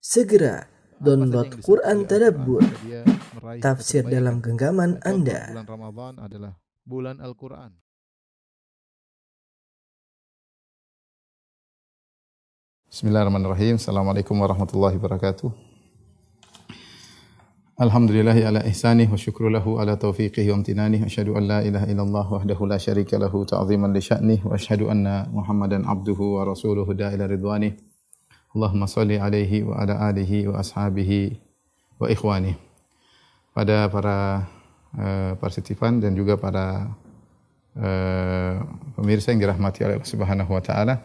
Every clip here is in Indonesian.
Segera download Quran Tadabbur, tafsir dalam genggaman Anda. Bulan Ramadan adalah bulan Al-Quran. Bismillahirrahmanirrahim. Assalamualaikum warahmatullahi wabarakatuh. Alhamdulillahi ala ihsanih wa syukru lahu ala taufiqihi wa amtinanih. Asyhadu an la ilaha illallah wahdahu la syarika lahu ta'ziman li sya'nih wa asyhadu anna Muhammadan abduhu wa rasuluhu da'ila ridwanih. Allahumma salli alaihi wa ala alihi wa ashabihi wa ikhwani. Pada para uh, partisipan dan juga para uh, pemirsa yang dirahmati oleh Allah Subhanahu wa taala.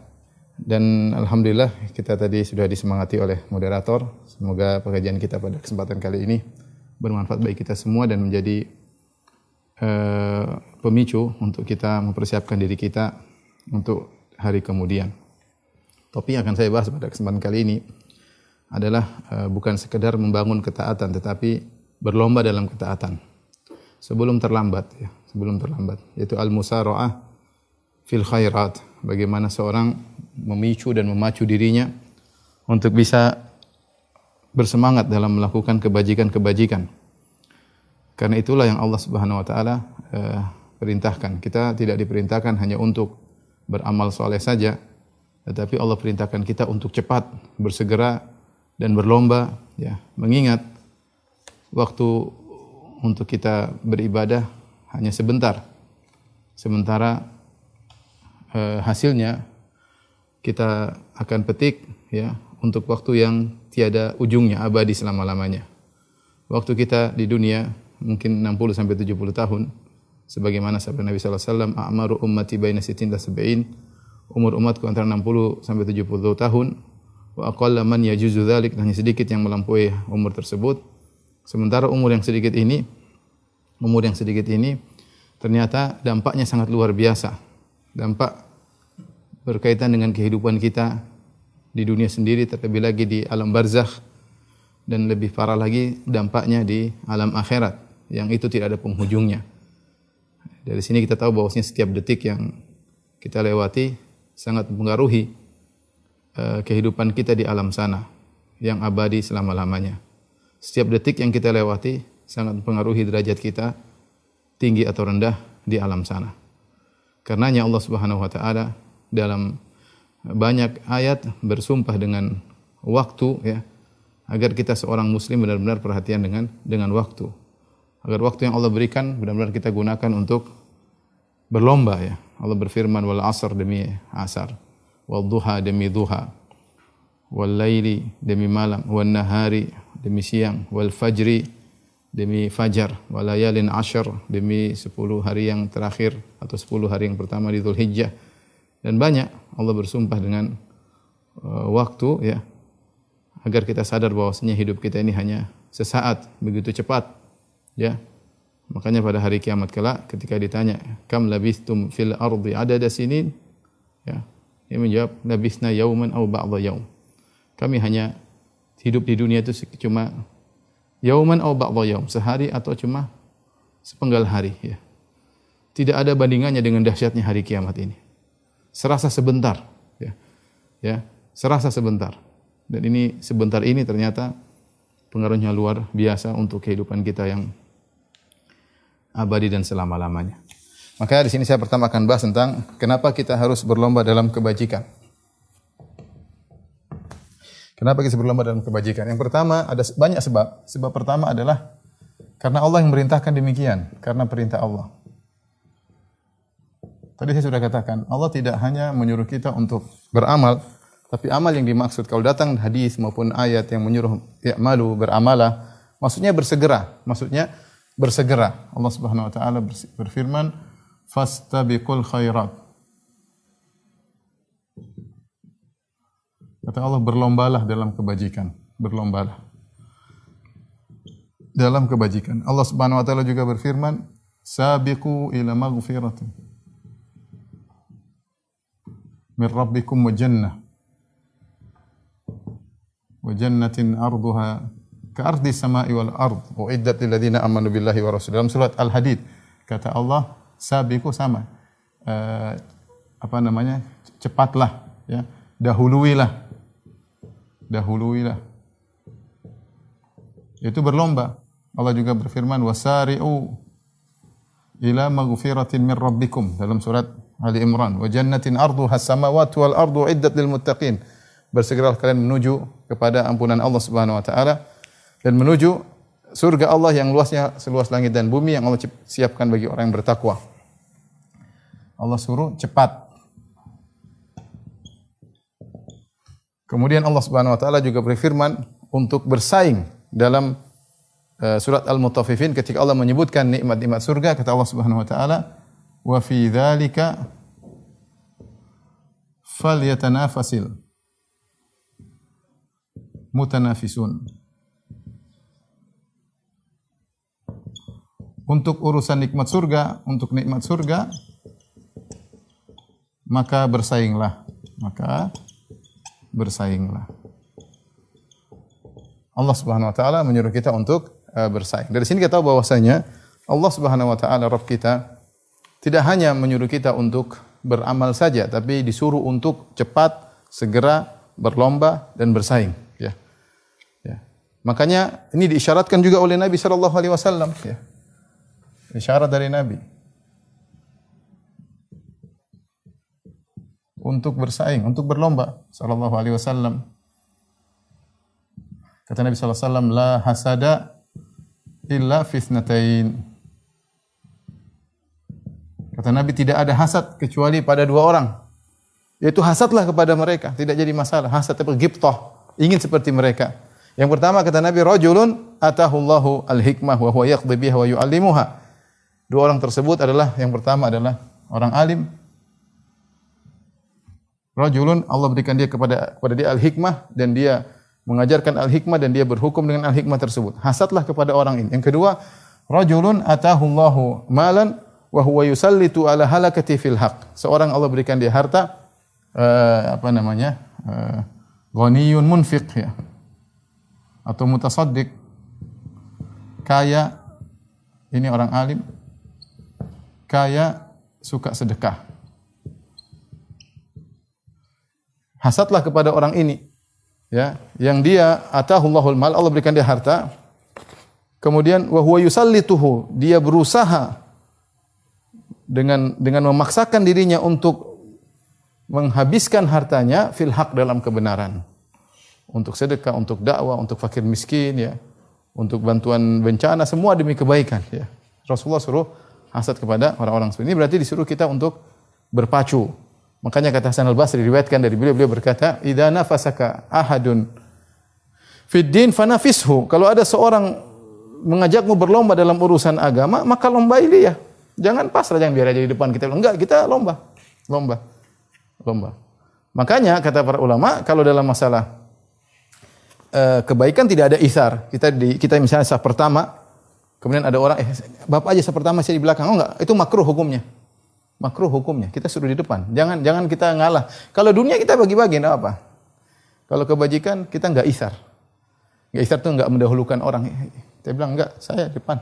Dan alhamdulillah kita tadi sudah disemangati oleh moderator. Semoga pengajian kita pada kesempatan kali ini bermanfaat bagi kita semua dan menjadi uh, pemicu untuk kita mempersiapkan diri kita untuk hari kemudian. Topik yang akan saya bahas pada kesempatan kali ini adalah uh, bukan sekedar membangun ketaatan tetapi berlomba dalam ketaatan. Sebelum terlambat ya, sebelum terlambat yaitu al-musara'ah fil khairat. Bagaimana seorang memicu dan memacu dirinya untuk bisa bersemangat dalam melakukan kebajikan-kebajikan. Karena itulah yang Allah Subhanahu wa taala uh, perintahkan. Kita tidak diperintahkan hanya untuk beramal soleh saja tetapi Allah perintahkan kita untuk cepat bersegera dan berlomba ya. Mengingat waktu untuk kita beribadah hanya sebentar. Sementara eh, hasilnya kita akan petik ya untuk waktu yang tiada ujungnya abadi selama-lamanya. Waktu kita di dunia mungkin 60 sampai 70 tahun sebagaimana sabda Nabi sallallahu alaihi wasallam a'maru ummati baina sittin wa sab'in umur umatku antara 60 sampai 70 tahun. Wa aqalla man yajuzu dzalik hanya sedikit yang melampaui umur tersebut. Sementara umur yang sedikit ini umur yang sedikit ini ternyata dampaknya sangat luar biasa. Dampak berkaitan dengan kehidupan kita di dunia sendiri terlebih lagi di alam barzakh dan lebih parah lagi dampaknya di alam akhirat yang itu tidak ada penghujungnya. Dari sini kita tahu bahwasanya setiap detik yang kita lewati sangat mempengaruhi uh, kehidupan kita di alam sana yang abadi selama-lamanya. Setiap detik yang kita lewati sangat mempengaruhi derajat kita tinggi atau rendah di alam sana. Karenanya Allah Subhanahu wa taala dalam banyak ayat bersumpah dengan waktu ya agar kita seorang muslim benar-benar perhatian dengan dengan waktu. Agar waktu yang Allah berikan benar-benar kita gunakan untuk berlomba ya. Allah berfirman wal asr demi asar, wal duha demi duha, wal laili demi malam, wal nahari demi siang, wal fajri demi fajar, wal layalin ashar demi 10 hari yang terakhir atau 10 hari yang pertama di Dzulhijjah. Dan banyak Allah bersumpah dengan uh, waktu ya agar kita sadar bahwasanya hidup kita ini hanya sesaat begitu cepat ya makanya pada hari kiamat kelak ketika ditanya kam labistum fil ardi adada sinin? Ya dia menjawab labisna yauman aw ba'dha yaum. Kami hanya hidup di dunia itu cuma yauman aw ba'dha yaum sehari atau cuma sepenggal hari ya. Tidak ada bandingannya dengan dahsyatnya hari kiamat ini. Serasa sebentar ya. Ya serasa sebentar. Dan ini sebentar ini ternyata pengaruhnya luar biasa untuk kehidupan kita yang abadi dan selama-lamanya. Maka di sini saya pertama akan bahas tentang kenapa kita harus berlomba dalam kebajikan. Kenapa kita berlomba dalam kebajikan? Yang pertama ada banyak sebab. Sebab pertama adalah karena Allah yang merintahkan demikian, karena perintah Allah. Tadi saya sudah katakan, Allah tidak hanya menyuruh kita untuk beramal, tapi amal yang dimaksud kalau datang hadis maupun ayat yang menyuruh malu beramalah, maksudnya bersegera, maksudnya bersegera. Allah Subhanahu wa taala berfirman, "Fastabiqul khairat." Kata Allah, berlombalah dalam kebajikan, berlombalah. Dalam kebajikan. Allah Subhanahu wa taala juga berfirman, "Sabiqu ila maghfiratin min rabbikum wa jannah." Wa jannatin arduha ka'ardi samai wal ard. Uiddat lil ladzina amanu billahi wa rasul. Dalam surat Al-Hadid kata Allah sabiqu sama. Uh, apa namanya? Cepatlah ya. Dahuluilah. Dahuluilah. Yaitu berlomba. Allah juga berfirman wasari'u ila maghfiratin min rabbikum. Dalam surat Ali Imran wa jannatin arduha samawati wal ardu iddat lil muttaqin. Bersegeralah kalian menuju kepada ampunan Allah Subhanahu wa taala dan menuju surga Allah yang luasnya seluas langit dan bumi yang Allah siapkan bagi orang yang bertakwa. Allah suruh cepat. Kemudian Allah Subhanahu wa taala juga berfirman untuk bersaing dalam uh, surat Al-Mutaffifin ketika Allah menyebutkan nikmat-nikmat surga kata Allah Subhanahu wa taala wa fi dzalika falyatanafasil mutanafisun untuk urusan nikmat surga untuk nikmat surga maka bersainglah maka bersainglah Allah Subhanahu wa taala menyuruh kita untuk uh, bersaing. Dari sini kita tahu bahwasanya Allah Subhanahu wa taala Rabb kita tidak hanya menyuruh kita untuk beramal saja tapi disuruh untuk cepat segera berlomba dan bersaing ya. Ya. Makanya ini diisyaratkan juga oleh Nabi sallallahu alaihi wasallam ya. Isyarat dari Nabi. untuk bersaing, untuk berlomba sallallahu alaihi wasallam. Kata Nabi sallallahu alaihi wasallam, la hasada illa fitnatain. Kata Nabi tidak ada hasad kecuali pada dua orang. Yaitu hasadlah kepada mereka, tidak jadi masalah. Hasad apa gibtah, ingin seperti mereka. Yang pertama kata Nabi, rajulun atahullahu al-hikmah wa huwa yaqdi biha wa yu'allimuha. Dua orang tersebut adalah yang pertama adalah orang alim Rajulun Allah berikan dia kepada kepada dia al-hikmah dan dia mengajarkan al-hikmah dan dia berhukum dengan al-hikmah tersebut. Hasadlah kepada orang ini. Yang kedua, rajulun atahullahu malan wa huwa yusallitu ala halakati fil haq. Seorang Allah berikan dia harta uh, apa namanya? Uh, ghaniyun munfiq ya. Atau mutasaddiq kaya ini orang alim kaya suka sedekah. Hasadlah kepada orang ini ya. Yang dia atahullahul mal Allah berikan dia harta. Kemudian wa huwa yusallituhu dia berusaha dengan dengan memaksakan dirinya untuk menghabiskan hartanya fil haq dalam kebenaran. Untuk sedekah untuk dakwah untuk fakir miskin ya. Untuk bantuan bencana semua demi kebaikan ya. Rasulullah suruh hasad kepada orang-orang seperti ini berarti disuruh kita untuk berpacu Makanya kata Hasan al-Basri diriwayatkan dari beliau beliau berkata, "Idza nafasaka ahadun fid din fanafishu." Kalau ada seorang mengajakmu berlomba dalam urusan agama, maka lombai dia. Jangan pasrah, jangan biar aja di depan kita. Enggak, kita lomba. Lomba. Lomba. Makanya kata para ulama, kalau dalam masalah uh, kebaikan tidak ada isar. Kita di kita misalnya sah pertama, kemudian ada orang eh bapak aja pertama saya di belakang. Oh enggak, itu makruh hukumnya. Makruh hukumnya. Kita suruh di depan. Jangan jangan kita ngalah. Kalau dunia kita bagi-bagi enggak apa. Kalau kebajikan kita enggak isar. Enggak isar tuh enggak mendahulukan orang. Kita bilang enggak, saya depan.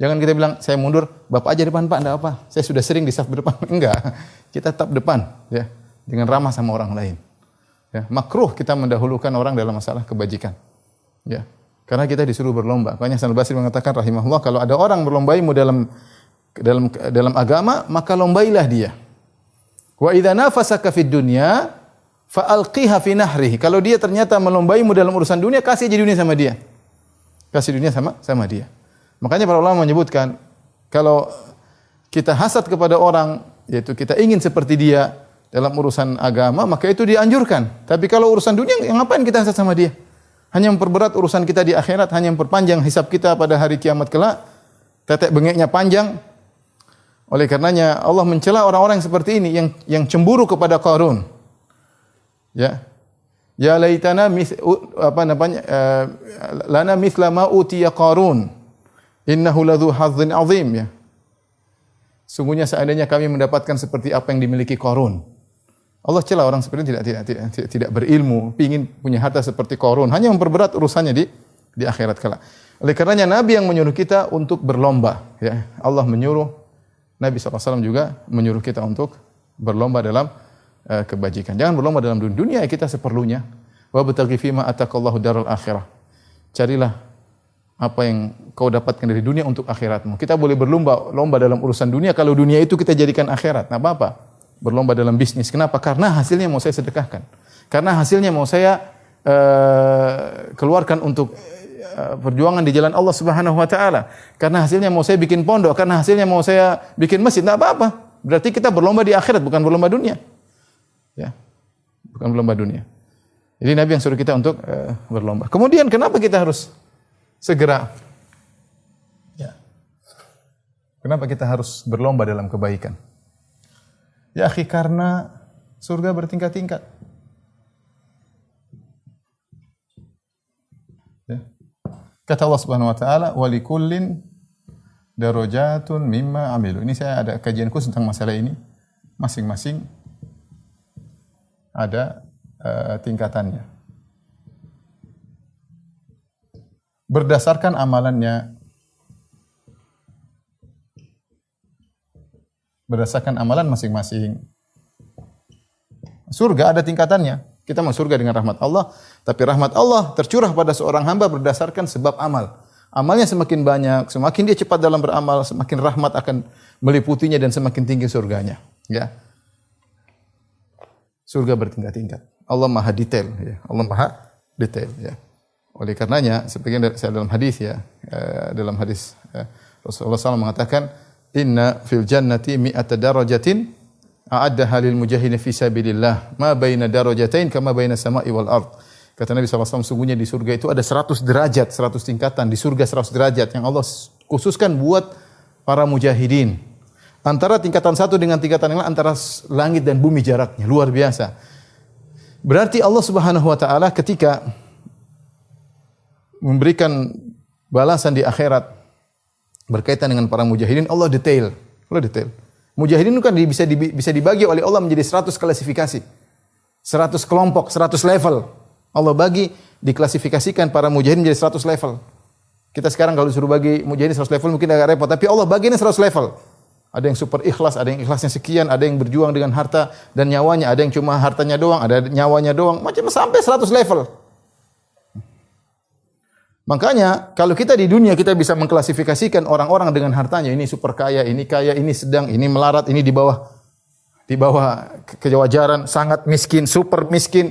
Jangan kita bilang saya mundur, Bapak aja depan Pak, enggak apa. Saya sudah sering di saf depan. Enggak. Kita tetap depan ya, dengan ramah sama orang lain. Ya, makruh kita mendahulukan orang dalam masalah kebajikan. Ya. Karena kita disuruh berlomba. Makanya Hasan Basri mengatakan rahimahullah kalau ada orang berlombaimu dalam dalam dalam agama maka lombailah dia. Wa idza nafasaka fid dunya fa alqiha fi nahrihi. Kalau dia ternyata melombaimu dalam urusan dunia, kasih aja dunia sama dia. Kasih dunia sama sama dia. Makanya para ulama menyebutkan kalau kita hasad kepada orang yaitu kita ingin seperti dia dalam urusan agama, maka itu dianjurkan. Tapi kalau urusan dunia, yang ngapain kita hasad sama dia? Hanya memperberat urusan kita di akhirat, hanya memperpanjang hisab kita pada hari kiamat kelak. Tetek bengeknya panjang, oleh karenanya Allah mencela orang-orang seperti ini yang yang cemburu kepada Qarun. Ya. Ya laitana mis, apa namanya uh, lana mithla ma utiya Qarun. Innahu ladzu hazzin azim ya. Sungguhnya seandainya kami mendapatkan seperti apa yang dimiliki Qarun. Allah cela orang seperti ini tidak tidak tidak tidak, tidak berilmu, ingin punya harta seperti Qarun, hanya memperberat urusannya di di akhirat kala. Oleh karenanya Nabi yang menyuruh kita untuk berlomba, ya. Allah menyuruh Nabi SAW juga menyuruh kita untuk berlomba dalam uh, kebajikan. Jangan berlomba dalam dunia. Dunia kita seperlunya. Wa bataghi fima atakallahu daral akhirah. Carilah apa yang kau dapatkan dari dunia untuk akhiratmu. Kita boleh berlomba lomba dalam urusan dunia kalau dunia itu kita jadikan akhirat. Nah, apa-apa. Berlomba dalam bisnis. Kenapa? Karena hasilnya mau saya sedekahkan. Karena hasilnya mau saya uh, keluarkan untuk uh, perjuangan di jalan Allah Subhanahu wa taala. Karena hasilnya mau saya bikin pondok, karena hasilnya mau saya bikin masjid, enggak apa-apa. Berarti kita berlomba di akhirat bukan berlomba dunia. Ya. Bukan berlomba dunia. Jadi Nabi yang suruh kita untuk uh, berlomba. Kemudian kenapa kita harus segera. Ya. Kenapa kita harus berlomba dalam kebaikan? Ya akhi karena surga bertingkat-tingkat. Ya. Kata Allah Subhanahu wa taala, "Wa likullin darajatun mimma amilu." Ini saya ada kajian khusus tentang masalah ini. Masing-masing ada uh, tingkatannya. berdasarkan amalannya. Berdasarkan amalan masing-masing. Surga ada tingkatannya. Kita mau surga dengan rahmat Allah, tapi rahmat Allah tercurah pada seorang hamba berdasarkan sebab amal. Amalnya semakin banyak, semakin dia cepat dalam beramal, semakin rahmat akan meliputinya dan semakin tinggi surganya. Ya. Surga bertingkat-tingkat. Allah Maha detail ya. Allah Maha detail ya. Oleh karenanya, sebagian saya dalam hadis ya, uh, dalam hadis uh, Rasulullah SAW mengatakan, Inna fil jannati mi'ata darajatin a'addaha lil mujahidin fi sabilillah ma baina darajatain kama baina sama'i wal ard. Kata Nabi SAW, sungguhnya di surga itu ada 100 derajat, 100 tingkatan. Di surga 100 derajat yang Allah khususkan buat para mujahidin. Antara tingkatan satu dengan tingkatan yang lain, antara langit dan bumi jaraknya. Luar biasa. Berarti Allah Subhanahu Wa Taala ketika memberikan balasan di akhirat berkaitan dengan para mujahidin, Allah detail. Allah detail. Mujahidin itu kan bisa bisa dibagi oleh Allah menjadi 100 klasifikasi. 100 kelompok, 100 level. Allah bagi diklasifikasikan para mujahidin menjadi 100 level. Kita sekarang kalau disuruh bagi mujahidin 100 level mungkin agak repot, tapi Allah bagi ini 100 level. Ada yang super ikhlas, ada yang ikhlasnya sekian, ada yang berjuang dengan harta dan nyawanya, ada yang cuma hartanya doang, ada nyawanya doang, macam sampai 100 level. Makanya kalau kita di dunia kita bisa mengklasifikasikan orang-orang dengan hartanya ini super kaya, ini kaya, ini sedang, ini melarat, ini di bawah di bawah kewajaran, sangat miskin, super miskin.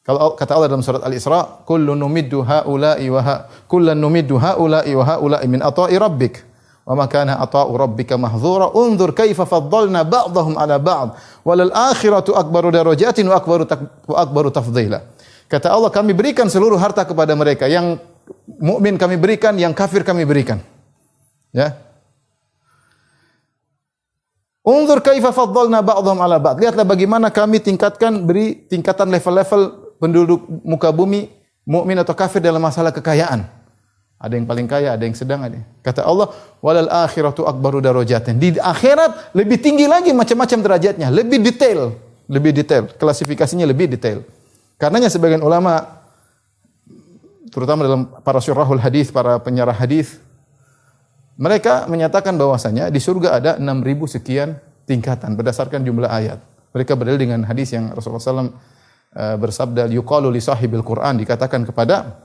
Kalau kata Allah dalam surat Al-Isra, kullu numiddu haula'i wa ha kullan numiddu haula'i wa haula'i min ata'i rabbik. Wa ma kana ata'u rabbika mahdzura. Unzur kaifa faddalna ba'dahum 'ala ba'd. Walal akhiratu akbaru darajatin wa akbaru wa akbaru tafdhila. Kata Allah, kami berikan seluruh harta kepada mereka yang mukmin kami berikan, yang kafir kami berikan. Ya. Unzur kaifa faddalna ba'dhum ala ba'd. Lihatlah bagaimana kami tingkatkan beri tingkatan level-level penduduk muka bumi mukmin atau kafir dalam masalah kekayaan. Ada yang paling kaya, ada yang sedang ada. Kata Allah, walal akhiratu akbaru darajatin. Di akhirat lebih tinggi lagi macam-macam derajatnya, lebih detail, lebih detail, klasifikasinya lebih detail. Karenanya sebagian ulama terutama dalam para syurahul hadis, para penyarah hadis, mereka menyatakan bahwasanya di surga ada 6000 sekian tingkatan berdasarkan jumlah ayat. Mereka berdalil dengan hadis yang Rasulullah SAW eh, bersabda yuqalu li sahibil Quran dikatakan kepada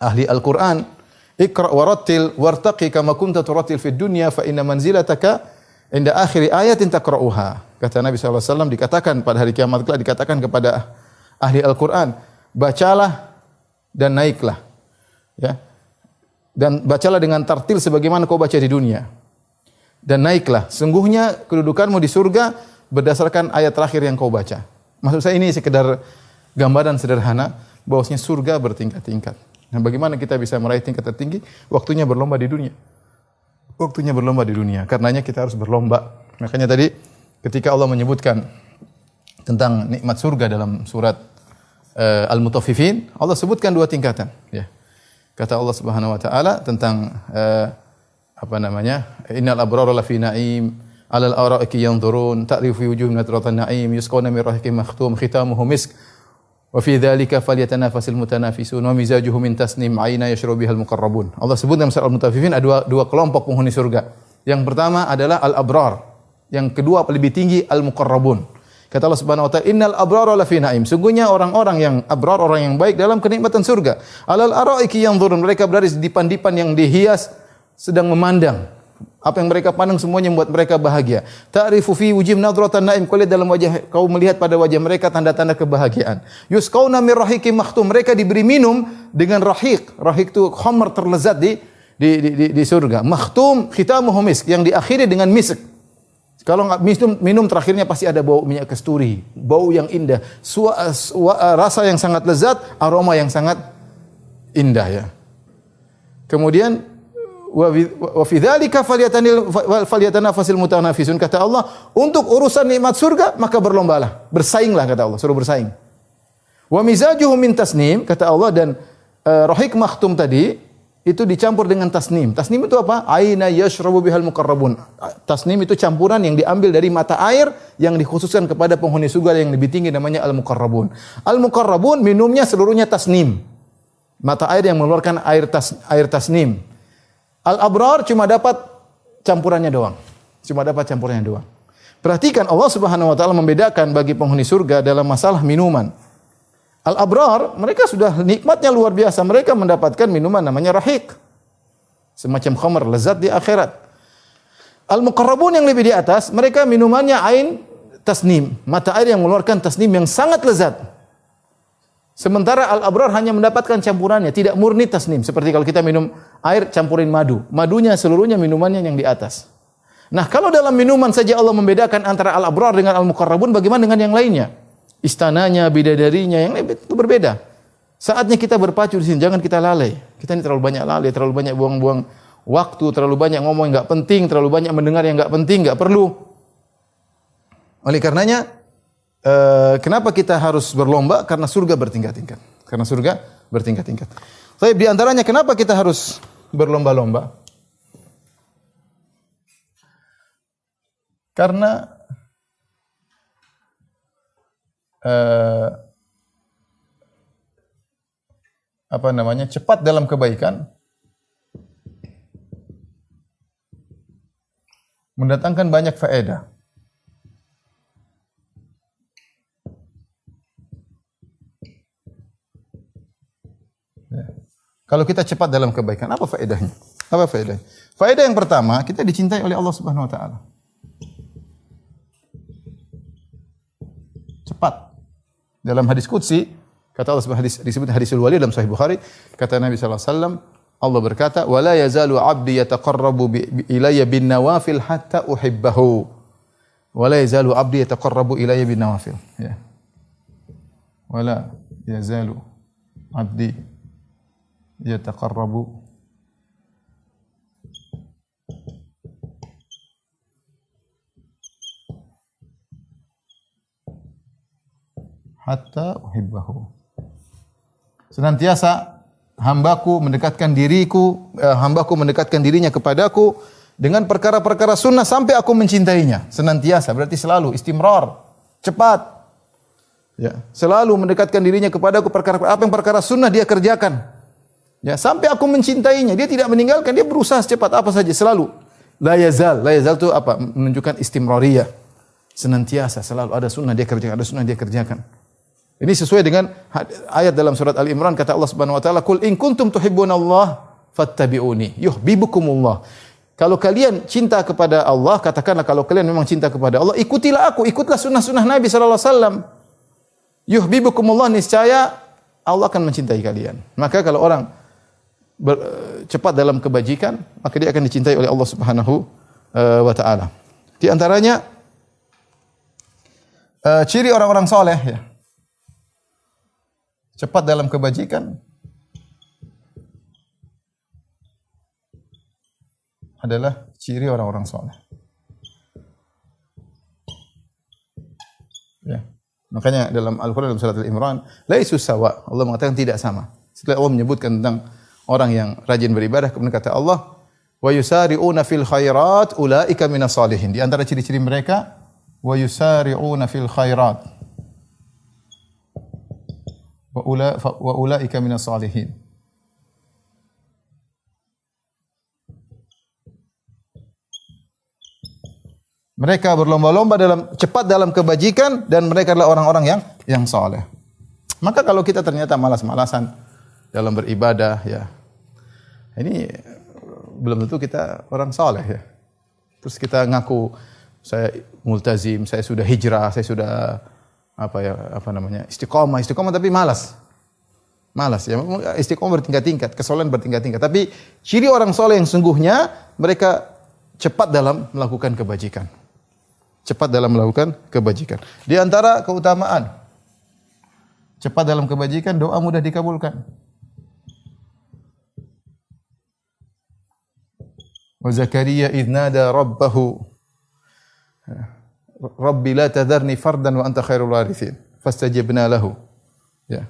ahli Al-Quran Iqra warattil wartaqi kama kunta turattil fid dunya fa inna manzilataka inda akhir ayatin taqra'uha. Kata Nabi SAW dikatakan pada hari kiamat kelak dikatakan kepada ahli Al-Quran, bacalah dan naiklah. Ya. Dan bacalah dengan tartil sebagaimana kau baca di dunia. Dan naiklah. Sungguhnya kedudukanmu di surga berdasarkan ayat terakhir yang kau baca. Maksud saya ini sekedar gambaran sederhana bahwasanya surga bertingkat-tingkat. Nah, bagaimana kita bisa meraih tingkat tertinggi? Waktunya berlomba di dunia. Waktunya berlomba di dunia. Karenanya kita harus berlomba. Makanya tadi ketika Allah menyebutkan tentang nikmat surga dalam surat uh, al-mutaffifin, Allah sebutkan dua tingkatan, ya. Kata Allah Subhanahu wa taala tentang uh, apa namanya? Innal abrara lafi na'im 'alal araiki yanzurun ta'rifu fi wujuhihim nadratan na'im yusqawna min rahiqin makhtum khitamuhu misk wa fi dzalika falyatanafasil mutanafisun wa mizajuhu min tasnim 'aina yashrabu bihal muqarrabun. Allah sebut dalam surah Al-Mutaffifin ada dua, dua kelompok penghuni surga. Yang pertama adalah al-abrar, yang kedua lebih tinggi al-muqarrabun. Kata Allah Subhanahu wa taala, "Innal abrara lafi na'im." Sungguhnya orang-orang yang abrar, orang yang baik dalam kenikmatan surga. Alal araiki yanzurun. Mereka berada di dipan-dipan yang dihias sedang memandang. Apa yang mereka pandang semuanya membuat mereka bahagia. Ta'rifu fi wujim nadratan na'im. Kau lihat dalam wajah kau melihat pada wajah mereka tanda-tanda kebahagiaan. Yusqauna min rahiqim makhtum. Mereka diberi minum dengan rahik. Rahik itu khamr terlezat di di, di, di, di surga. Makhtum khitamuhu misk yang diakhiri dengan misk. Kalau nggak minum, minum terakhirnya pasti ada bau minyak kasturi, bau yang indah, Sua, sua, rasa yang sangat lezat, aroma yang sangat indah ya. Kemudian wa fi dzalika falyatanafasil mutanafisun. Kata Allah, untuk urusan nikmat surga maka berlombalah, bersainglah kata Allah, suruh bersaing. Wa mizajuhu min tasnim kata Allah dan uh, rohik maktum tadi itu dicampur dengan tasnim. Tasnim itu apa? Aina yashrabu bihal muqarrabun. Tasnim itu campuran yang diambil dari mata air yang dikhususkan kepada penghuni surga yang lebih tinggi namanya al-muqarrabun. Al-muqarrabun minumnya seluruhnya tasnim. Mata air yang mengeluarkan air tas air tasnim. Al-abrar cuma dapat campurannya doang. Cuma dapat campurannya doang. Perhatikan Allah Subhanahu wa taala membedakan bagi penghuni surga dalam masalah minuman. Al-abrar, mereka sudah nikmatnya luar biasa. Mereka mendapatkan minuman namanya rahik. Semacam khamar, lezat di akhirat. Al-muqarrabun yang lebih di atas, mereka minumannya ain tasnim. Mata air yang mengeluarkan tasnim yang sangat lezat. Sementara al-abrar hanya mendapatkan campurannya, tidak murni tasnim. Seperti kalau kita minum air campurin madu. Madunya seluruhnya minumannya yang di atas. Nah, kalau dalam minuman saja Allah membedakan antara al-abrar dengan al-muqarrabun, bagaimana dengan yang lainnya? Istananya, bidadarinya yang itu berbeda. Saatnya kita berpacu di sini, jangan kita lalai. Kita ini terlalu banyak lalai, terlalu banyak buang-buang waktu, terlalu banyak ngomong yang nggak penting, terlalu banyak mendengar yang nggak penting, nggak perlu. Oleh karenanya, eh, kenapa kita harus berlomba? Karena surga bertingkat-tingkat. Karena surga bertingkat-tingkat. Tapi di antaranya kenapa kita harus berlomba-lomba? Karena uh, apa namanya cepat dalam kebaikan mendatangkan banyak faedah. Ya. Kalau kita cepat dalam kebaikan, apa faedahnya? Apa faedahnya? Faedah yang pertama, kita dicintai oleh Allah Subhanahu wa taala. Dalam hadis qudsi, kata Allah hadis disebut hadisul wali dalam sahih Bukhari, kata Nabi sallallahu alaihi wasallam, Allah berkata, "Wa la yazalu 'abdi yataqarrabu ilayya bin nawafil hatta uhibbahu." Wa la yazalu 'abdi yataqarrabu ilayya bin nawafil. Ya. Wa la yazalu 'abdi yataqarrabu hatta uhibbahu. Senantiasa hambaku mendekatkan diriku, eh, hambaku mendekatkan dirinya kepadaku dengan perkara-perkara sunnah sampai aku mencintainya. Senantiasa berarti selalu istimrar, cepat. Ya, selalu mendekatkan dirinya kepadaku perkara apa yang perkara sunnah dia kerjakan. Ya, sampai aku mencintainya, dia tidak meninggalkan, dia berusaha secepat apa saja selalu. La yazal, la yazal itu apa? Menunjukkan istimrariyah. Senantiasa selalu ada sunnah dia kerjakan, ada sunnah dia kerjakan. Ini sesuai dengan ayat dalam surat Al Imran kata Allah Subhanahu wa taala, "Qul in kuntum tuhibbunallah fattabi'uni yuhibbukumullah." Kalau kalian cinta kepada Allah, katakanlah kalau kalian memang cinta kepada Allah, ikutilah aku, ikutlah sunnah-sunnah Nabi sallallahu alaihi wasallam. Yuhibbukumullah niscaya Allah akan mencintai kalian. Maka kalau orang ber, cepat dalam kebajikan, maka dia akan dicintai oleh Allah Subhanahu uh, wa taala. Di antaranya uh, ciri orang-orang soleh ya cepat dalam kebajikan adalah ciri orang-orang soleh. Ya. Makanya dalam Al-Quran dalam surat Al-Imran, laisu sawa. Allah mengatakan tidak sama. Setelah Allah menyebutkan tentang orang yang rajin beribadah, kemudian kata Allah, wa yusari'una fil khairat ulaika minas salihin. Di antara ciri-ciri mereka, wa yusari'una fil khairat wa ula wa ulaika minas salihin. Mereka berlomba-lomba dalam cepat dalam kebajikan dan mereka adalah orang-orang yang yang soleh. Maka kalau kita ternyata malas-malasan dalam beribadah ya, ini belum tentu kita orang soleh ya. Terus kita ngaku saya multazim, saya sudah hijrah, saya sudah apa ya apa namanya istiqomah, istiqomah tapi malas. Malas ya. Istiqomah bertingkat-tingkat, kesolehan bertingkat-tingkat. Tapi ciri orang soleh yang sungguhnya mereka cepat dalam melakukan kebajikan. Cepat dalam melakukan kebajikan. Di antara keutamaan cepat dalam kebajikan, doa mudah dikabulkan. Wa Zakaria idnada rabbahu Rabbi la tadharni fardan wa anta khairul warithin. Fastajibna lahu. Ya.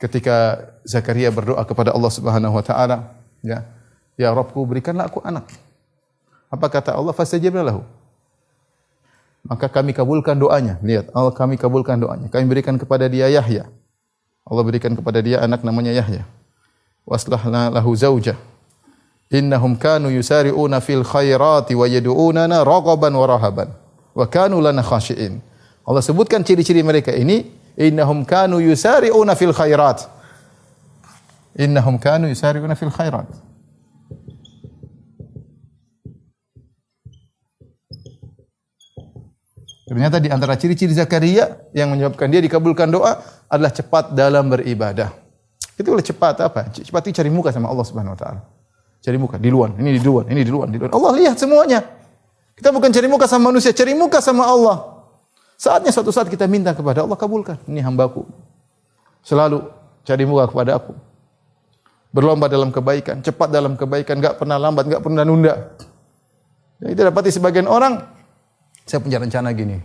Ketika Zakaria berdoa kepada Allah Subhanahu wa taala, ya. Ya Rabbku berikanlah aku anak. Apa kata Allah? Fastajibna lahu. Maka kami kabulkan doanya. Lihat, Allah kami kabulkan doanya. Kami berikan kepada dia Yahya. Allah berikan kepada dia anak namanya Yahya. Waslahna lahu zaujah innahum kanu yusari'una fil khairati wa yad'unana raghaban wa rahaban wa kanu lana khashiin. Allah sebutkan ciri-ciri mereka ini innahum kanu yusari'una fil khairat. Innahum kanu yusari'una fil khairat. Ternyata di antara ciri-ciri Zakaria yang menyebabkan dia dikabulkan doa adalah cepat dalam beribadah. Itu oleh cepat apa? Cepat itu cari muka sama Allah Subhanahu wa taala. Cari muka di luar, ini di luar, ini di luar, di luar. Allah lihat semuanya. Kita bukan cari muka sama manusia, cari muka sama Allah. Saatnya suatu saat kita minta kepada Allah kabulkan. Ini hambaku. Selalu cari muka kepada aku. Berlomba dalam kebaikan, cepat dalam kebaikan, enggak pernah lambat, enggak pernah nunda. Dan itu dapati sebagian orang, saya punya rencana gini.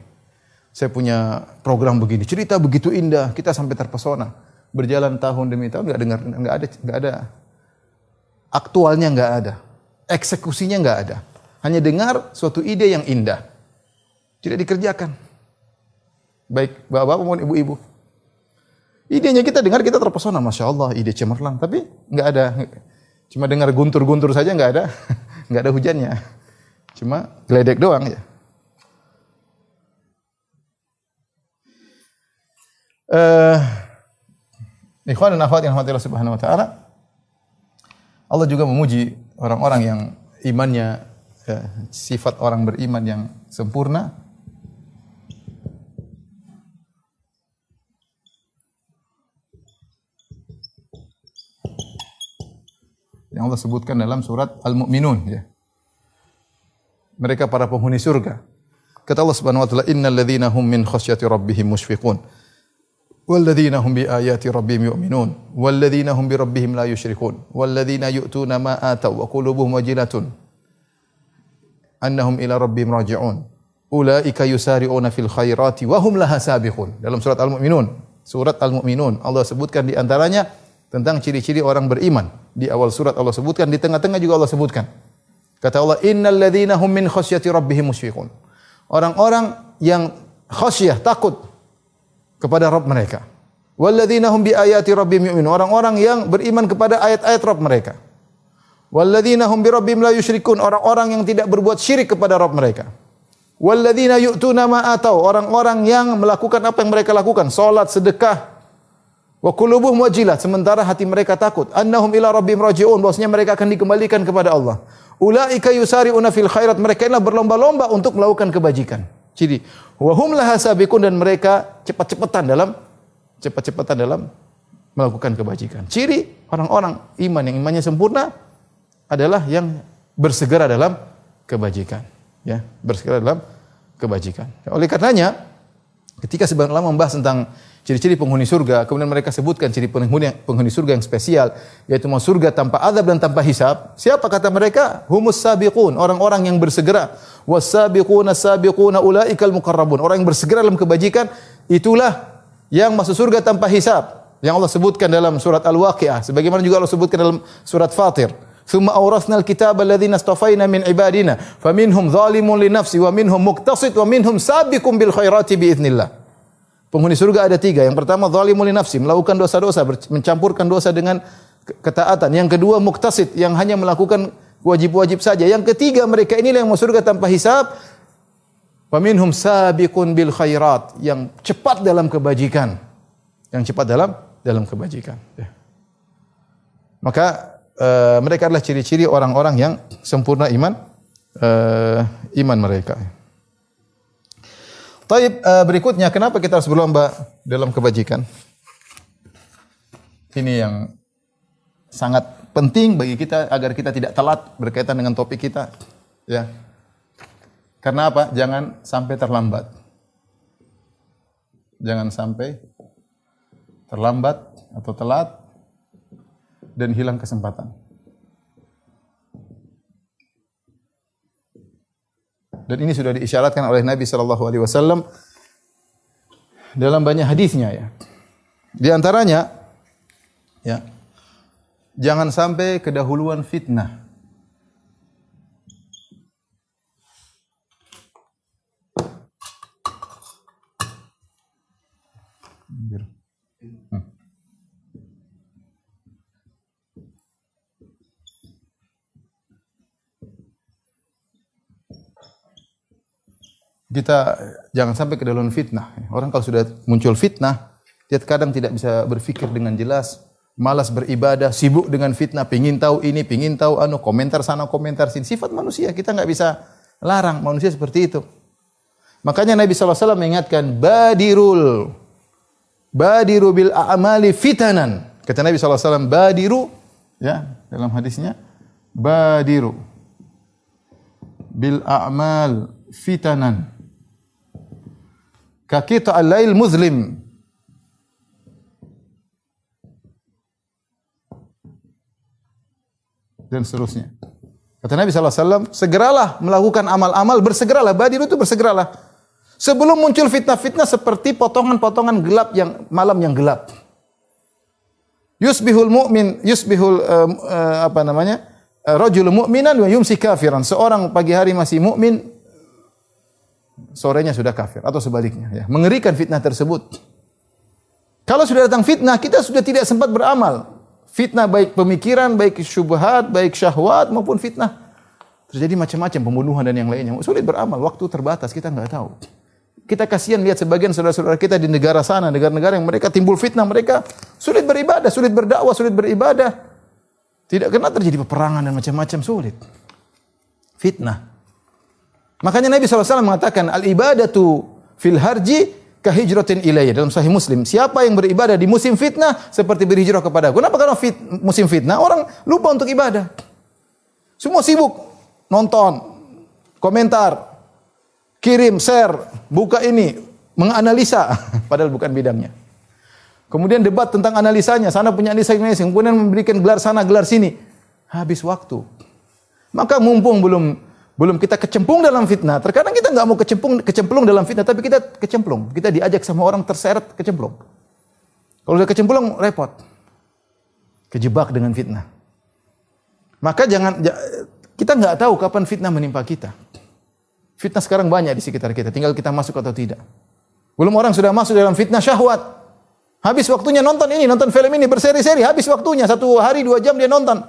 Saya punya program begini, cerita begitu indah, kita sampai terpesona. Berjalan tahun demi tahun enggak dengar enggak ada enggak ada aktualnya nggak ada, eksekusinya nggak ada. Hanya dengar suatu ide yang indah, tidak dikerjakan. Baik bapak-bapak maupun ibu-ibu. Idenya kita dengar kita terpesona, masya Allah, ide cemerlang. Tapi nggak ada, cuma dengar guntur-guntur saja nggak ada, nggak ada hujannya. Cuma geledek doang ya. Uh, Ikhwan dan akhwat yang subhanahu wa ta'ala. Allah juga memuji orang-orang yang imannya ya, sifat orang beriman yang sempurna. Yang Allah sebutkan dalam surat Al-Mu'minun ya. Mereka para penghuni surga. Kata Allah Subhanahu wa taala, "Innal ladzina hum min khasyati rabbihim mushfiqun." والذين هم بآيات ربهم يؤمنون والذين هم بربهم لا يشركون والذين يؤتون ما آتوا وقلوبهم وجلة annahum ila rabbihim raji'un. Ulaika yusari'una fil khairati wa hum laha sabiqun. Dalam surat Al-Mu'minun, surat Al-Mu'minun Allah sebutkan di antaranya tentang ciri-ciri orang beriman. Di awal surat Allah sebutkan, di tengah-tengah juga Allah sebutkan. Kata Allah, "Innal ladzina hum min khasyati rabbihim musyfiqun." Orang-orang yang khasyah takut kepada Rabb mereka. Walladzina hum bi ayati rabbihim yu'minun. Orang-orang yang beriman kepada ayat-ayat Rabb mereka. Walladzina hum bi rabbihim la yusyrikun. Orang-orang yang tidak berbuat syirik kepada Rabb mereka. Walladzina yu'tuna ma atau. Orang-orang yang melakukan apa yang mereka lakukan, salat, sedekah. Wa qulubuhum wajilat, sementara hati mereka takut. Annahum ila rabbihim raji'un, bahwasanya mereka akan dikembalikan kepada Allah. Ulaika yusari'una fil khairat. Mereka inilah berlomba-lomba untuk melakukan kebajikan. Ciri wahum laha sabiqun dan mereka cepat-cepatan dalam cepat-cepatan dalam melakukan kebajikan. Ciri orang-orang iman yang imannya sempurna adalah yang bersegera dalam kebajikan, ya, bersegera dalam kebajikan. Oleh karenanya, ketika sebagian ulama membahas tentang ciri-ciri penghuni surga, kemudian mereka sebutkan ciri penghuni penghuni surga yang spesial, yaitu mau surga tanpa azab dan tanpa hisab. Siapa kata mereka? Humus sabiqun, orang-orang yang bersegera. Wasabiquna sabiquna ulaikal muqarrabun. Orang yang bersegera dalam kebajikan, itulah yang masuk surga tanpa hisab. Yang Allah sebutkan dalam surat Al-Waqiah, sebagaimana juga Allah sebutkan dalam surat Fatir. ثم أورثنا الكتاب الذين astafaina من عبادنا فمنهم ظالم لنفسه ومنهم مقتصد ومنهم سابق بالخيرات بإذن الله. Penghuni surga ada tiga. Yang pertama zalimu li nafsi, melakukan dosa-dosa, mencampurkan dosa dengan ketaatan. Yang kedua muktasid, yang hanya melakukan wajib-wajib saja. Yang ketiga mereka inilah yang masuk surga tanpa hisab. Wa minhum sabiqun bil khairat, yang cepat dalam kebajikan. Yang cepat dalam dalam kebajikan. Ya. Maka uh, mereka adalah ciri-ciri orang-orang yang sempurna iman uh, iman mereka. Taib uh, berikutnya kenapa kita harus berlomba dalam kebajikan? Ini yang sangat penting bagi kita agar kita tidak telat berkaitan dengan topik kita. Ya. Karena apa? Jangan sampai terlambat. Jangan sampai terlambat atau telat dan hilang kesempatan. Dan ini sudah diisyaratkan oleh Nabi sallallahu alaihi wasallam dalam banyak hadisnya ya. Di antaranya ya jangan sampai kedahuluan fitnah. Kita jangan sampai ke dalam fitnah. Orang kalau sudah muncul fitnah, dia kadang tidak bisa berpikir dengan jelas, malas beribadah, sibuk dengan fitnah, pingin tahu ini, pingin tahu anu, komentar sana, komentar sini. Sifat manusia, kita nggak bisa larang manusia seperti itu. Makanya Nabi SAW mengingatkan, badirul, badiru bil a'mali fitanan. Kata Nabi SAW, badiru, ya dalam hadisnya, badiru bil a'mal fitanan Kakita al-lail muslim. Dan seterusnya. Kata Nabi SAW, segeralah melakukan amal-amal, bersegeralah. Badir itu bersegeralah. Sebelum muncul fitnah-fitnah seperti potongan-potongan gelap yang malam yang gelap. Yusbihul mu'min, yusbihul uh, uh, apa namanya? Uh, rajul mu'minan wa yumsi kafiran. Seorang pagi hari masih mukmin, sorenya sudah kafir atau sebaliknya ya. Mengerikan fitnah tersebut. Kalau sudah datang fitnah, kita sudah tidak sempat beramal. Fitnah baik pemikiran, baik syubhat, baik syahwat maupun fitnah. Terjadi macam-macam pembunuhan dan yang lainnya. Sulit beramal, waktu terbatas, kita nggak tahu. Kita kasihan lihat sebagian saudara-saudara kita di negara sana, negara-negara yang mereka timbul fitnah, mereka sulit beribadah, sulit berdakwah, sulit beribadah. Tidak kena terjadi peperangan dan macam-macam sulit. Fitnah. Makanya Nabi SAW mengatakan al-ibadatu fil harji kahijratin ilayya dalam sahih Muslim. Siapa yang beribadah di musim fitnah seperti berhijrah kepada aku. Kenapa? Karena fit, musim fitnah orang lupa untuk ibadah. Semua sibuk nonton, komentar, kirim, share, buka ini, menganalisa padahal bukan bidangnya. Kemudian debat tentang analisanya, sana punya analisa ini, kemudian memberikan gelar sana, gelar sini. Habis waktu. Maka mumpung belum belum kita kecemplung dalam fitnah. Terkadang kita nggak mau kecemplung, kecemplung dalam fitnah, tapi kita kecemplung. Kita diajak sama orang terseret kecemplung. Kalau udah kecemplung repot. Kejebak dengan fitnah. Maka jangan kita nggak tahu kapan fitnah menimpa kita. Fitnah sekarang banyak di sekitar kita, tinggal kita masuk atau tidak. Belum orang sudah masuk dalam fitnah syahwat. Habis waktunya nonton ini, nonton film ini berseri-seri, habis waktunya satu hari dua jam dia nonton.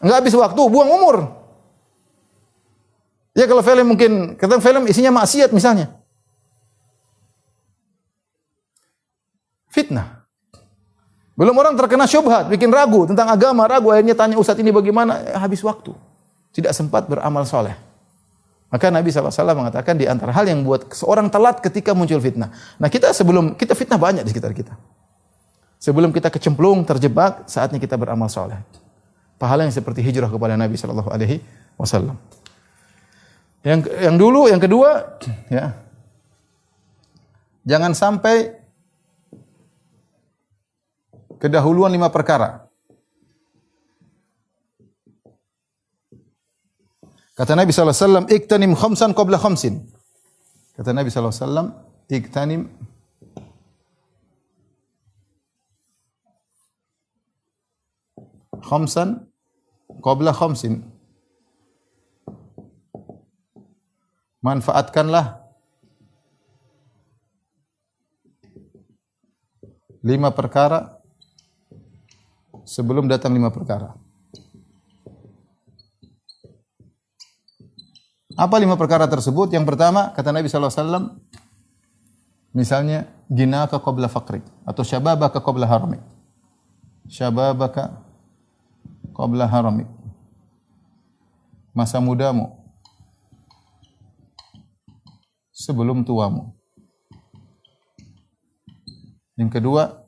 Enggak habis waktu, buang umur. Ya kalau film mungkin, kata film isinya maksiat misalnya. Fitnah. Belum orang terkena syubhat, bikin ragu tentang agama, ragu akhirnya tanya Ustaz ini bagaimana, eh, habis waktu. Tidak sempat beramal soleh. Maka Nabi SAW mengatakan di antara hal yang buat seorang telat ketika muncul fitnah. Nah kita sebelum, kita fitnah banyak di sekitar kita. Sebelum kita kecemplung, terjebak, saatnya kita beramal soleh. Pahala yang seperti hijrah kepada Nabi Alaihi Wasallam. Yang yang dulu, yang kedua, ya. Jangan sampai kedahuluan lima perkara. Kata Nabi SAW, iktanim khamsan qabla khamsin. Kata Nabi SAW, iktanim khamsan qabla khamsin. Manfaatkanlah lima perkara sebelum datang lima perkara. Apa lima perkara tersebut? Yang pertama, kata Nabi SAW, misalnya, ginaka qabla fakrik, atau syababaka qabla haramik. Syababaka qabla haramik. Masa mudamu sebelum tuamu. Yang kedua,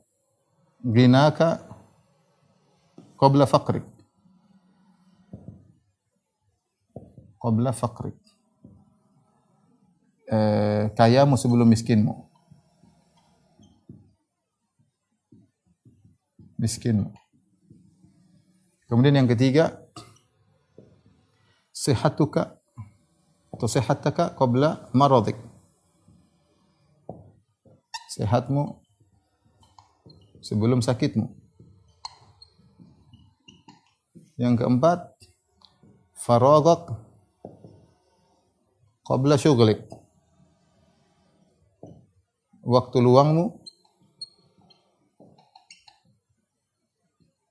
ginaka qabla fakrik. Qabla fakrik. Eh, kayamu sebelum miskinmu. Miskinmu. Kemudian yang ketiga, sehatuka atau sehataka qabla maradik. Sehatmu sebelum sakitmu. Yang keempat, faragak qabla syughlik. Waktu luangmu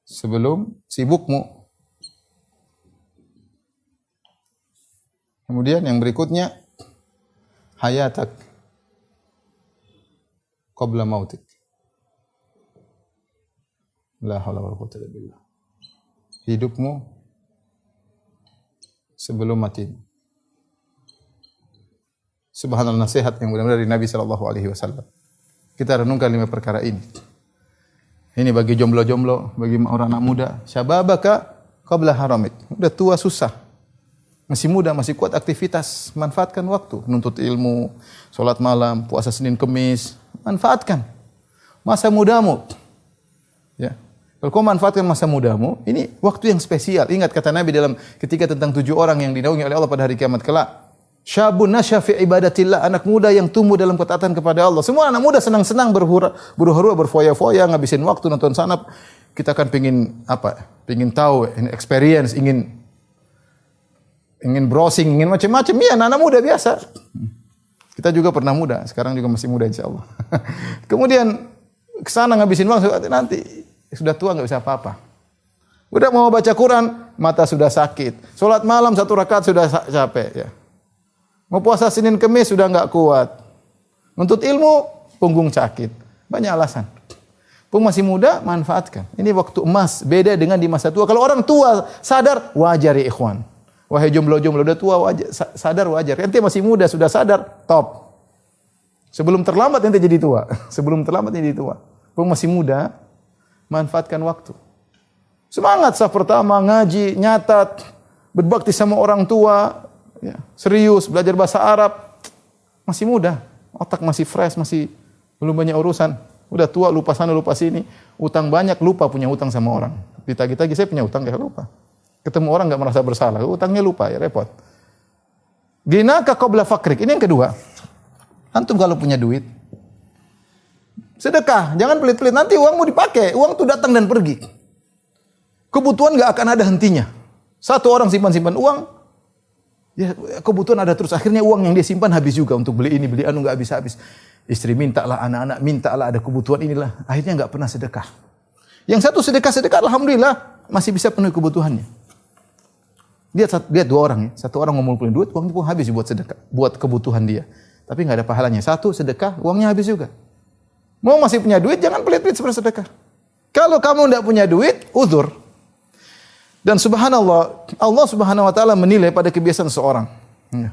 sebelum sibukmu. Kemudian yang berikutnya hayatak qabla mautik. La haula wala quwwata illa billah. Hidupmu sebelum mati. Subhanallah nasihat yang benar dari Nabi sallallahu alaihi wasallam. Kita renungkan lima perkara ini. Ini bagi jomblo-jomblo, bagi orang anak muda. Syababaka qabla haramik. Udah tua susah. Masih muda, masih kuat aktivitas. Manfaatkan waktu. Nuntut ilmu, sholat malam, puasa Senin Kemis. Manfaatkan. Masa mudamu. Ya. Kalau kau manfaatkan masa mudamu, ini waktu yang spesial. Ingat kata Nabi dalam ketika tentang tujuh orang yang dinaungi oleh Allah pada hari kiamat kelak. Syabun nasyafi ibadatillah, anak muda yang tumbuh dalam ketaatan kepada Allah. Semua anak muda senang-senang berhura, berhura berfoya-foya, ngabisin waktu nonton sana. Kita kan pingin apa? Pingin tahu, ini experience, ingin ingin browsing, ingin macam-macam. Iya, anak, anak muda biasa. Kita juga pernah muda, sekarang juga masih muda insya Allah. Kemudian ke sana ngabisin waktu, nanti sudah tua nggak bisa apa-apa. Udah mau baca Quran, mata sudah sakit. Sholat malam satu rakaat sudah capek. Ya. Mau puasa Senin Kemis sudah nggak kuat. Untuk ilmu, punggung sakit. Banyak alasan. Pun masih muda, manfaatkan. Ini waktu emas, beda dengan di masa tua. Kalau orang tua sadar, wajar ya ikhwan. Wahai jomblo-jomblo, udah tua, wajar, sadar wajar. Ente masih muda, sudah sadar, top. Sebelum terlambat ente jadi tua. Sebelum terlambat ente jadi tua. Pun masih muda, manfaatkan waktu. Semangat sah pertama, ngaji, nyatat, berbakti sama orang tua, ya, serius belajar bahasa Arab, masih muda, otak masih fresh, masih belum banyak urusan. Udah tua lupa sana lupa sini, utang banyak lupa punya utang sama orang. Ditagih-tagih saya punya utang gak lupa. Ketemu orang nggak merasa bersalah, utangnya lupa ya repot. Ginaka qabla fakrik. Ini yang kedua. Antum kalau punya duit, sedekah, jangan pelit-pelit. Nanti uangmu dipakai, uang tuh datang dan pergi. Kebutuhan nggak akan ada hentinya. Satu orang simpan-simpan uang, Ya, kebutuhan ada terus. Akhirnya uang yang dia simpan habis juga untuk beli ini, beli anu nggak habis-habis. Istri minta lah, anak-anak minta lah, ada kebutuhan inilah. Akhirnya nggak pernah sedekah. Yang satu sedekah-sedekah, alhamdulillah masih bisa penuhi kebutuhannya. Lihat, lihat dua orang ya, satu orang ngumpulin duit, uangnya pun habis buat sedekah, buat kebutuhan dia. Tapi nggak ada pahalanya. Satu sedekah, uangnya habis juga. Mau masih punya duit, jangan pelit-pelit seperti sedekah. Kalau kamu tidak punya duit, uzur. Dan subhanallah, Allah subhanahu wa ta'ala menilai pada kebiasaan seorang. Ya.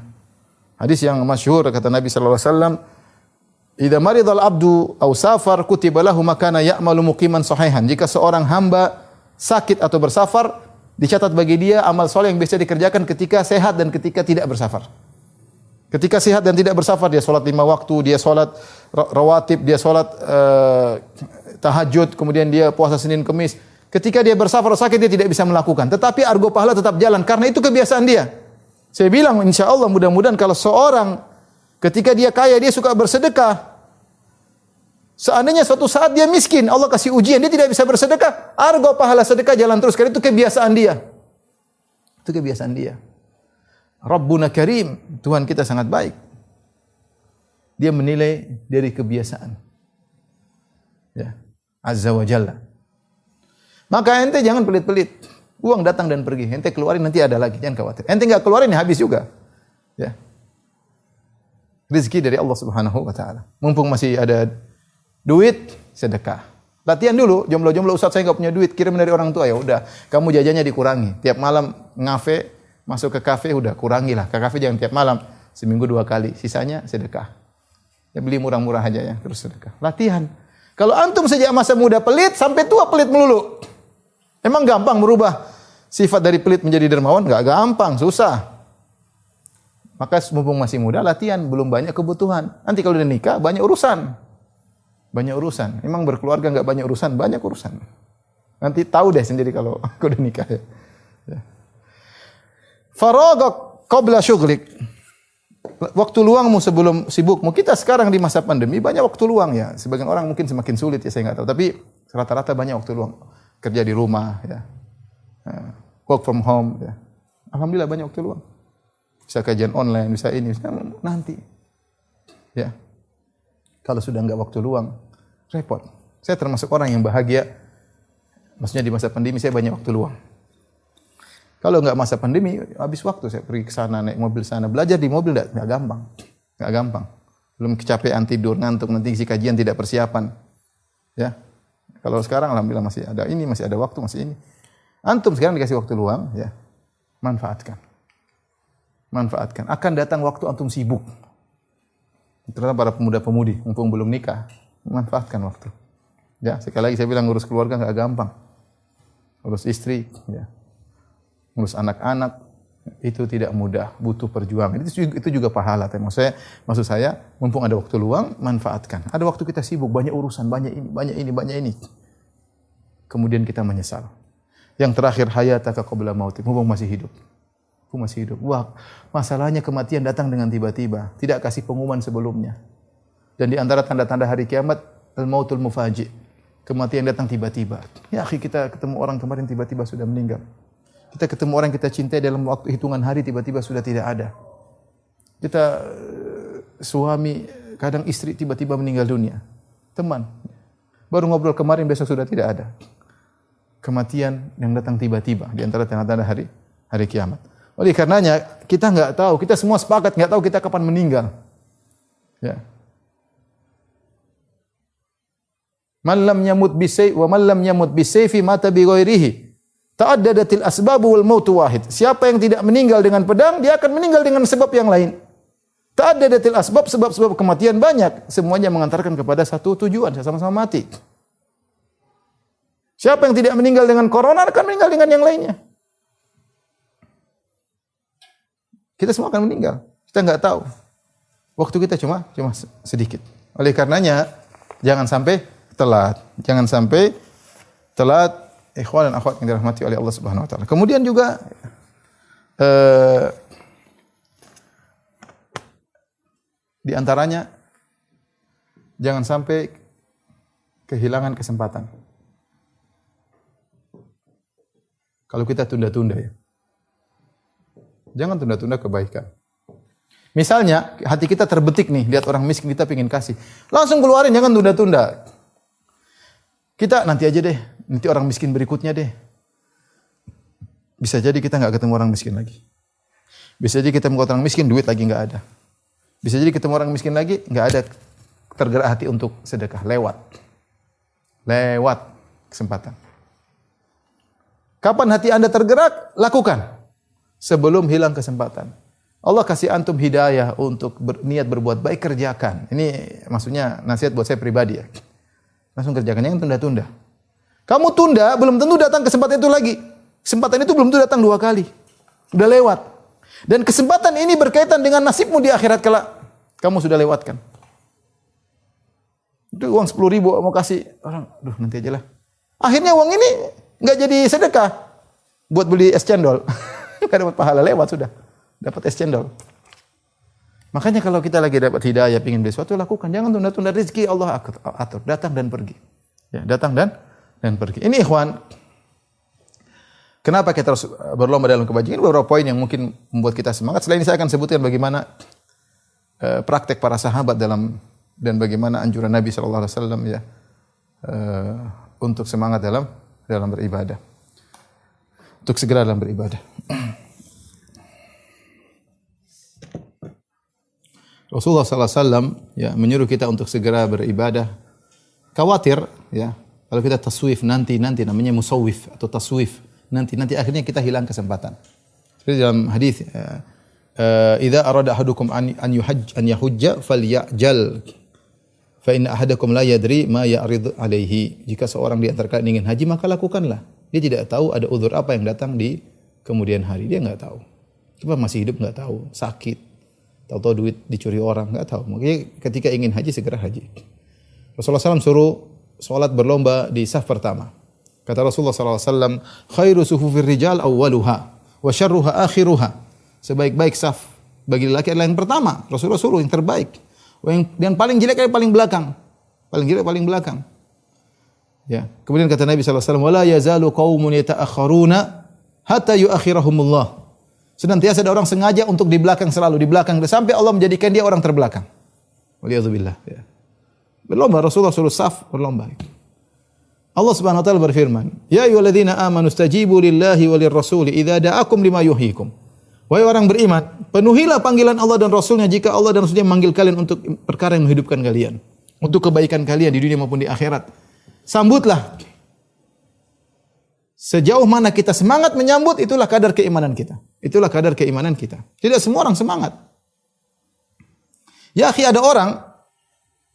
Hadis yang masyhur kata Nabi sallallahu alaihi wasallam, "Idza maridal abdu aw safar kutiba lahu makana ya'malu muqiman sahihan." Jika seorang hamba sakit atau bersafar, dicatat bagi dia amal soleh yang biasa dikerjakan ketika sehat dan ketika tidak bersafar. Ketika sehat dan tidak bersafar, dia sholat lima waktu, dia sholat rawatib, dia sholat uh, tahajud, kemudian dia puasa Senin Kemis. Ketika dia bersafar sakit dia tidak bisa melakukan. Tetapi argo pahala tetap jalan karena itu kebiasaan dia. Saya bilang insya Allah mudah-mudahan kalau seorang ketika dia kaya dia suka bersedekah. Seandainya suatu saat dia miskin, Allah kasih ujian, dia tidak bisa bersedekah, argo pahala sedekah jalan terus karena itu kebiasaan dia. Itu kebiasaan dia. Rabbuna Karim, Tuhan kita sangat baik. Dia menilai dari kebiasaan. Ya. Azza wa Jalla. Maka ente jangan pelit-pelit. Uang datang dan pergi. Ente keluarin nanti ada lagi, jangan khawatir. Ente nggak keluarin ya habis juga. Ya. Rizki dari Allah Subhanahu wa taala. Mumpung masih ada duit, sedekah. Latihan dulu, jomblo-jomblo Ustaz saya nggak punya duit, kirim dari orang tua ya udah. Kamu jajannya dikurangi. Tiap malam ngafe, masuk ke kafe udah kurangilah. Ke kafe jangan tiap malam, seminggu dua kali. Sisanya sedekah. Ya beli murah-murah aja ya, terus sedekah. Latihan. Kalau antum sejak masa muda pelit sampai tua pelit melulu. Emang gampang merubah sifat dari pelit menjadi dermawan? Gak gampang, susah. Maka mumpung masih muda latihan, belum banyak kebutuhan. Nanti kalau udah nikah banyak urusan. Banyak urusan. Emang berkeluarga nggak banyak urusan? Banyak urusan. Nanti tahu deh sendiri kalau aku udah nikah ya. ya. Faragak qabla syughlik. Waktu luangmu sebelum sibukmu. Kita sekarang di masa pandemi banyak waktu luang ya. Sebagian orang mungkin semakin sulit ya saya nggak tahu. Tapi rata-rata banyak waktu luang. Kerja di rumah ya. ya. Work from home ya. Alhamdulillah banyak waktu luang. Bisa kajian online, bisa ini, bisa nanti. Ya. Kalau sudah nggak waktu luang, repot. Saya termasuk orang yang bahagia. Maksudnya di masa pandemi saya banyak waktu luang. Kalau nggak masa pandemi, habis waktu saya pergi ke sana naik mobil sana, belajar di mobil nggak gampang, nggak gampang. Belum kecapean tidur, ngantuk, nanti isi kajian tidak persiapan. Ya. Kalau sekarang alhamdulillah masih ada ini, masih ada waktu, masih ini. Antum sekarang dikasih waktu luang, ya. Manfaatkan. Manfaatkan. Akan datang waktu antum sibuk. Ternyata para pemuda-pemudi, mumpung belum nikah, manfaatkan waktu. Ya, sekali lagi saya bilang ngurus keluarga nggak gampang. Ngurus istri, ya. Ngurus anak-anak itu tidak mudah, butuh perjuangan. Itu juga, itu juga pahala. Maksud saya, maksud saya, mumpung ada waktu luang, manfaatkan. Ada waktu kita sibuk, banyak urusan, banyak ini, banyak ini, banyak ini. Kemudian kita menyesal. Yang terakhir hayataka qabla mautik, mumpung masih hidup. Aku masih hidup. Wah, masalahnya kematian datang dengan tiba-tiba. Tidak kasih pengumuman sebelumnya. Dan di antara tanda-tanda hari kiamat, al-mautul mufaji. Kematian datang tiba-tiba. Ya, akhi kita ketemu orang kemarin tiba-tiba sudah meninggal. Kita ketemu orang kita cintai dalam waktu hitungan hari tiba-tiba sudah tidak ada. Kita eh, suami, kadang istri tiba-tiba meninggal dunia. Teman. Baru ngobrol kemarin besok sudah tidak ada. Kematian yang datang tiba-tiba di antara tanda-tanda hari hari kiamat. Oleh karenanya kita nggak tahu, kita semua sepakat nggak tahu kita kapan meninggal. Ya. Man lam yamut bisay wa man lam yamut bisayfi mata bi ghairihi. Ta'addadatil asbabu wal mautu wahid. Siapa yang tidak meninggal dengan pedang, dia akan meninggal dengan sebab yang lain. Ta'addadatil asbab sebab-sebab kematian banyak, semuanya mengantarkan kepada satu tujuan, sama-sama mati. Siapa yang tidak meninggal dengan corona akan meninggal dengan yang lainnya. Kita semua akan meninggal. Kita nggak tahu. Waktu kita cuma cuma sedikit. Oleh karenanya jangan sampai telat. Jangan sampai telat ikhwan dan akhwat yang dirahmati oleh Allah Subhanahu wa taala. Kemudian juga eh, di antaranya jangan sampai kehilangan kesempatan. Kalau kita tunda-tunda ya. Jangan tunda-tunda kebaikan. Misalnya hati kita terbetik nih, lihat orang miskin kita pengen kasih. Langsung keluarin, jangan tunda-tunda. Kita nanti aja deh, nanti orang miskin berikutnya deh. Bisa jadi kita nggak ketemu orang miskin lagi. Bisa jadi kita ketemu orang miskin, duit lagi nggak ada. Bisa jadi ketemu orang miskin lagi, nggak ada tergerak hati untuk sedekah. Lewat. Lewat kesempatan. Kapan hati Anda tergerak? Lakukan sebelum hilang kesempatan. Allah kasih antum hidayah untuk berniat berbuat baik kerjakan. Ini maksudnya nasihat buat saya pribadi ya. Langsung kerjakan, jangan tunda-tunda. Kamu tunda, belum tentu datang kesempatan itu lagi. Kesempatan itu belum tentu datang dua kali. Udah lewat. Dan kesempatan ini berkaitan dengan nasibmu di akhirat kelak. Kamu sudah lewatkan. Itu uang 10 ribu mau kasih orang, duh nanti aja lah. Akhirnya uang ini nggak jadi sedekah buat beli es cendol. Kan dapat pahala lewat sudah. Dapat es cendol. Makanya kalau kita lagi dapat hidayah, ingin beli sesuatu, lakukan. Jangan tunda-tunda rezeki Allah atur. Datang dan pergi. Ya, datang dan dan pergi. Ini ikhwan, kenapa kita harus berlomba dalam kebajikan? Beberapa poin yang mungkin membuat kita semangat. Selain ini saya akan sebutkan bagaimana uh, praktek para sahabat dalam dan bagaimana anjuran Nabi Wasallam ya uh, untuk semangat dalam dalam beribadah untuk segera dalam beribadah. Rasulullah SAW ya menyuruh kita untuk segera beribadah. Khawatir ya kalau kita taswif nanti nanti namanya musawif atau taswif nanti nanti akhirnya kita hilang kesempatan. Seperti dalam hadis uh, uh, idza arada ahadukum an an yuhajj an yahujja falyajal fa inna ahadakum la yadri ma ya'rid alaihi. Jika seorang di antara kalian ingin haji maka lakukanlah. Dia tidak tahu ada uzur apa yang datang di kemudian hari. Dia enggak tahu. Kita masih hidup enggak tahu, sakit, tahu-tahu duit dicuri orang, enggak tahu. Makanya ketika ingin haji segera haji. Rasulullah SAW suruh sholat berlomba di saf pertama. Kata Rasulullah SAW, khairu sufufir rijal awwaluha, wa syarruha akhiruha. Sebaik-baik saf bagi laki adalah yang pertama. Rasulullah suruh yang terbaik. Dan paling jelek adalah paling belakang. Paling jelek paling belakang. Ya. Kemudian kata Nabi SAW, wala yazalu qawmun yata'akharuna hatta yuakhirahumullah. Senantiasa ada orang sengaja untuk di belakang selalu, di belakang sampai Allah menjadikan dia orang terbelakang. Waliyadzubillah. Ya. Berlomba Rasulullah suruh saf berlomba. Allah Subhanahu wa taala berfirman, "Ya ayyuhalladzina amanu stajibu lillahi walir rasuli idza da'akum lima yuhyikum." Wahai orang beriman, penuhilah panggilan Allah dan Rasulnya jika Allah dan Rasulnya memanggil kalian untuk perkara yang menghidupkan kalian. Untuk kebaikan kalian di dunia maupun di akhirat. Sambutlah Sejauh mana kita semangat menyambut, itulah kadar keimanan kita. Itulah kadar keimanan kita. Tidak semua orang semangat. Ya, ada orang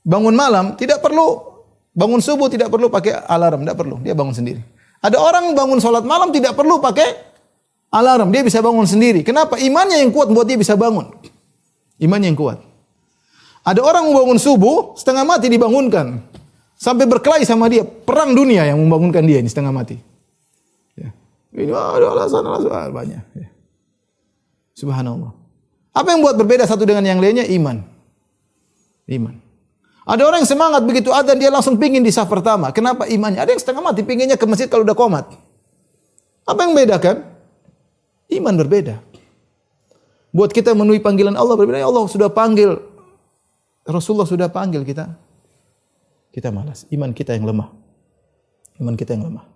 bangun malam tidak perlu bangun subuh tidak perlu pakai alarm, tidak perlu. Dia bangun sendiri. Ada orang bangun sholat malam tidak perlu pakai alarm, dia bisa bangun sendiri. Kenapa? Imannya yang kuat buat dia bisa bangun. Imannya yang kuat. Ada orang bangun subuh setengah mati dibangunkan. Sampai berkelahi sama dia, perang dunia yang membangunkan dia ini setengah mati. Ini ada alasan alasan banyak. Ya. Subhanallah. Apa yang buat berbeda satu dengan yang lainnya? Iman. Iman. Ada orang yang semangat begitu ada dia langsung pingin di saf pertama. Kenapa imannya? Ada yang setengah mati pinginnya ke masjid kalau udah komat. Apa yang membedakan? Iman berbeda. Buat kita memenuhi panggilan Allah berbeda. Ya Allah sudah panggil. Rasulullah sudah panggil kita. Kita malas. Iman kita yang lemah. Iman kita yang lemah.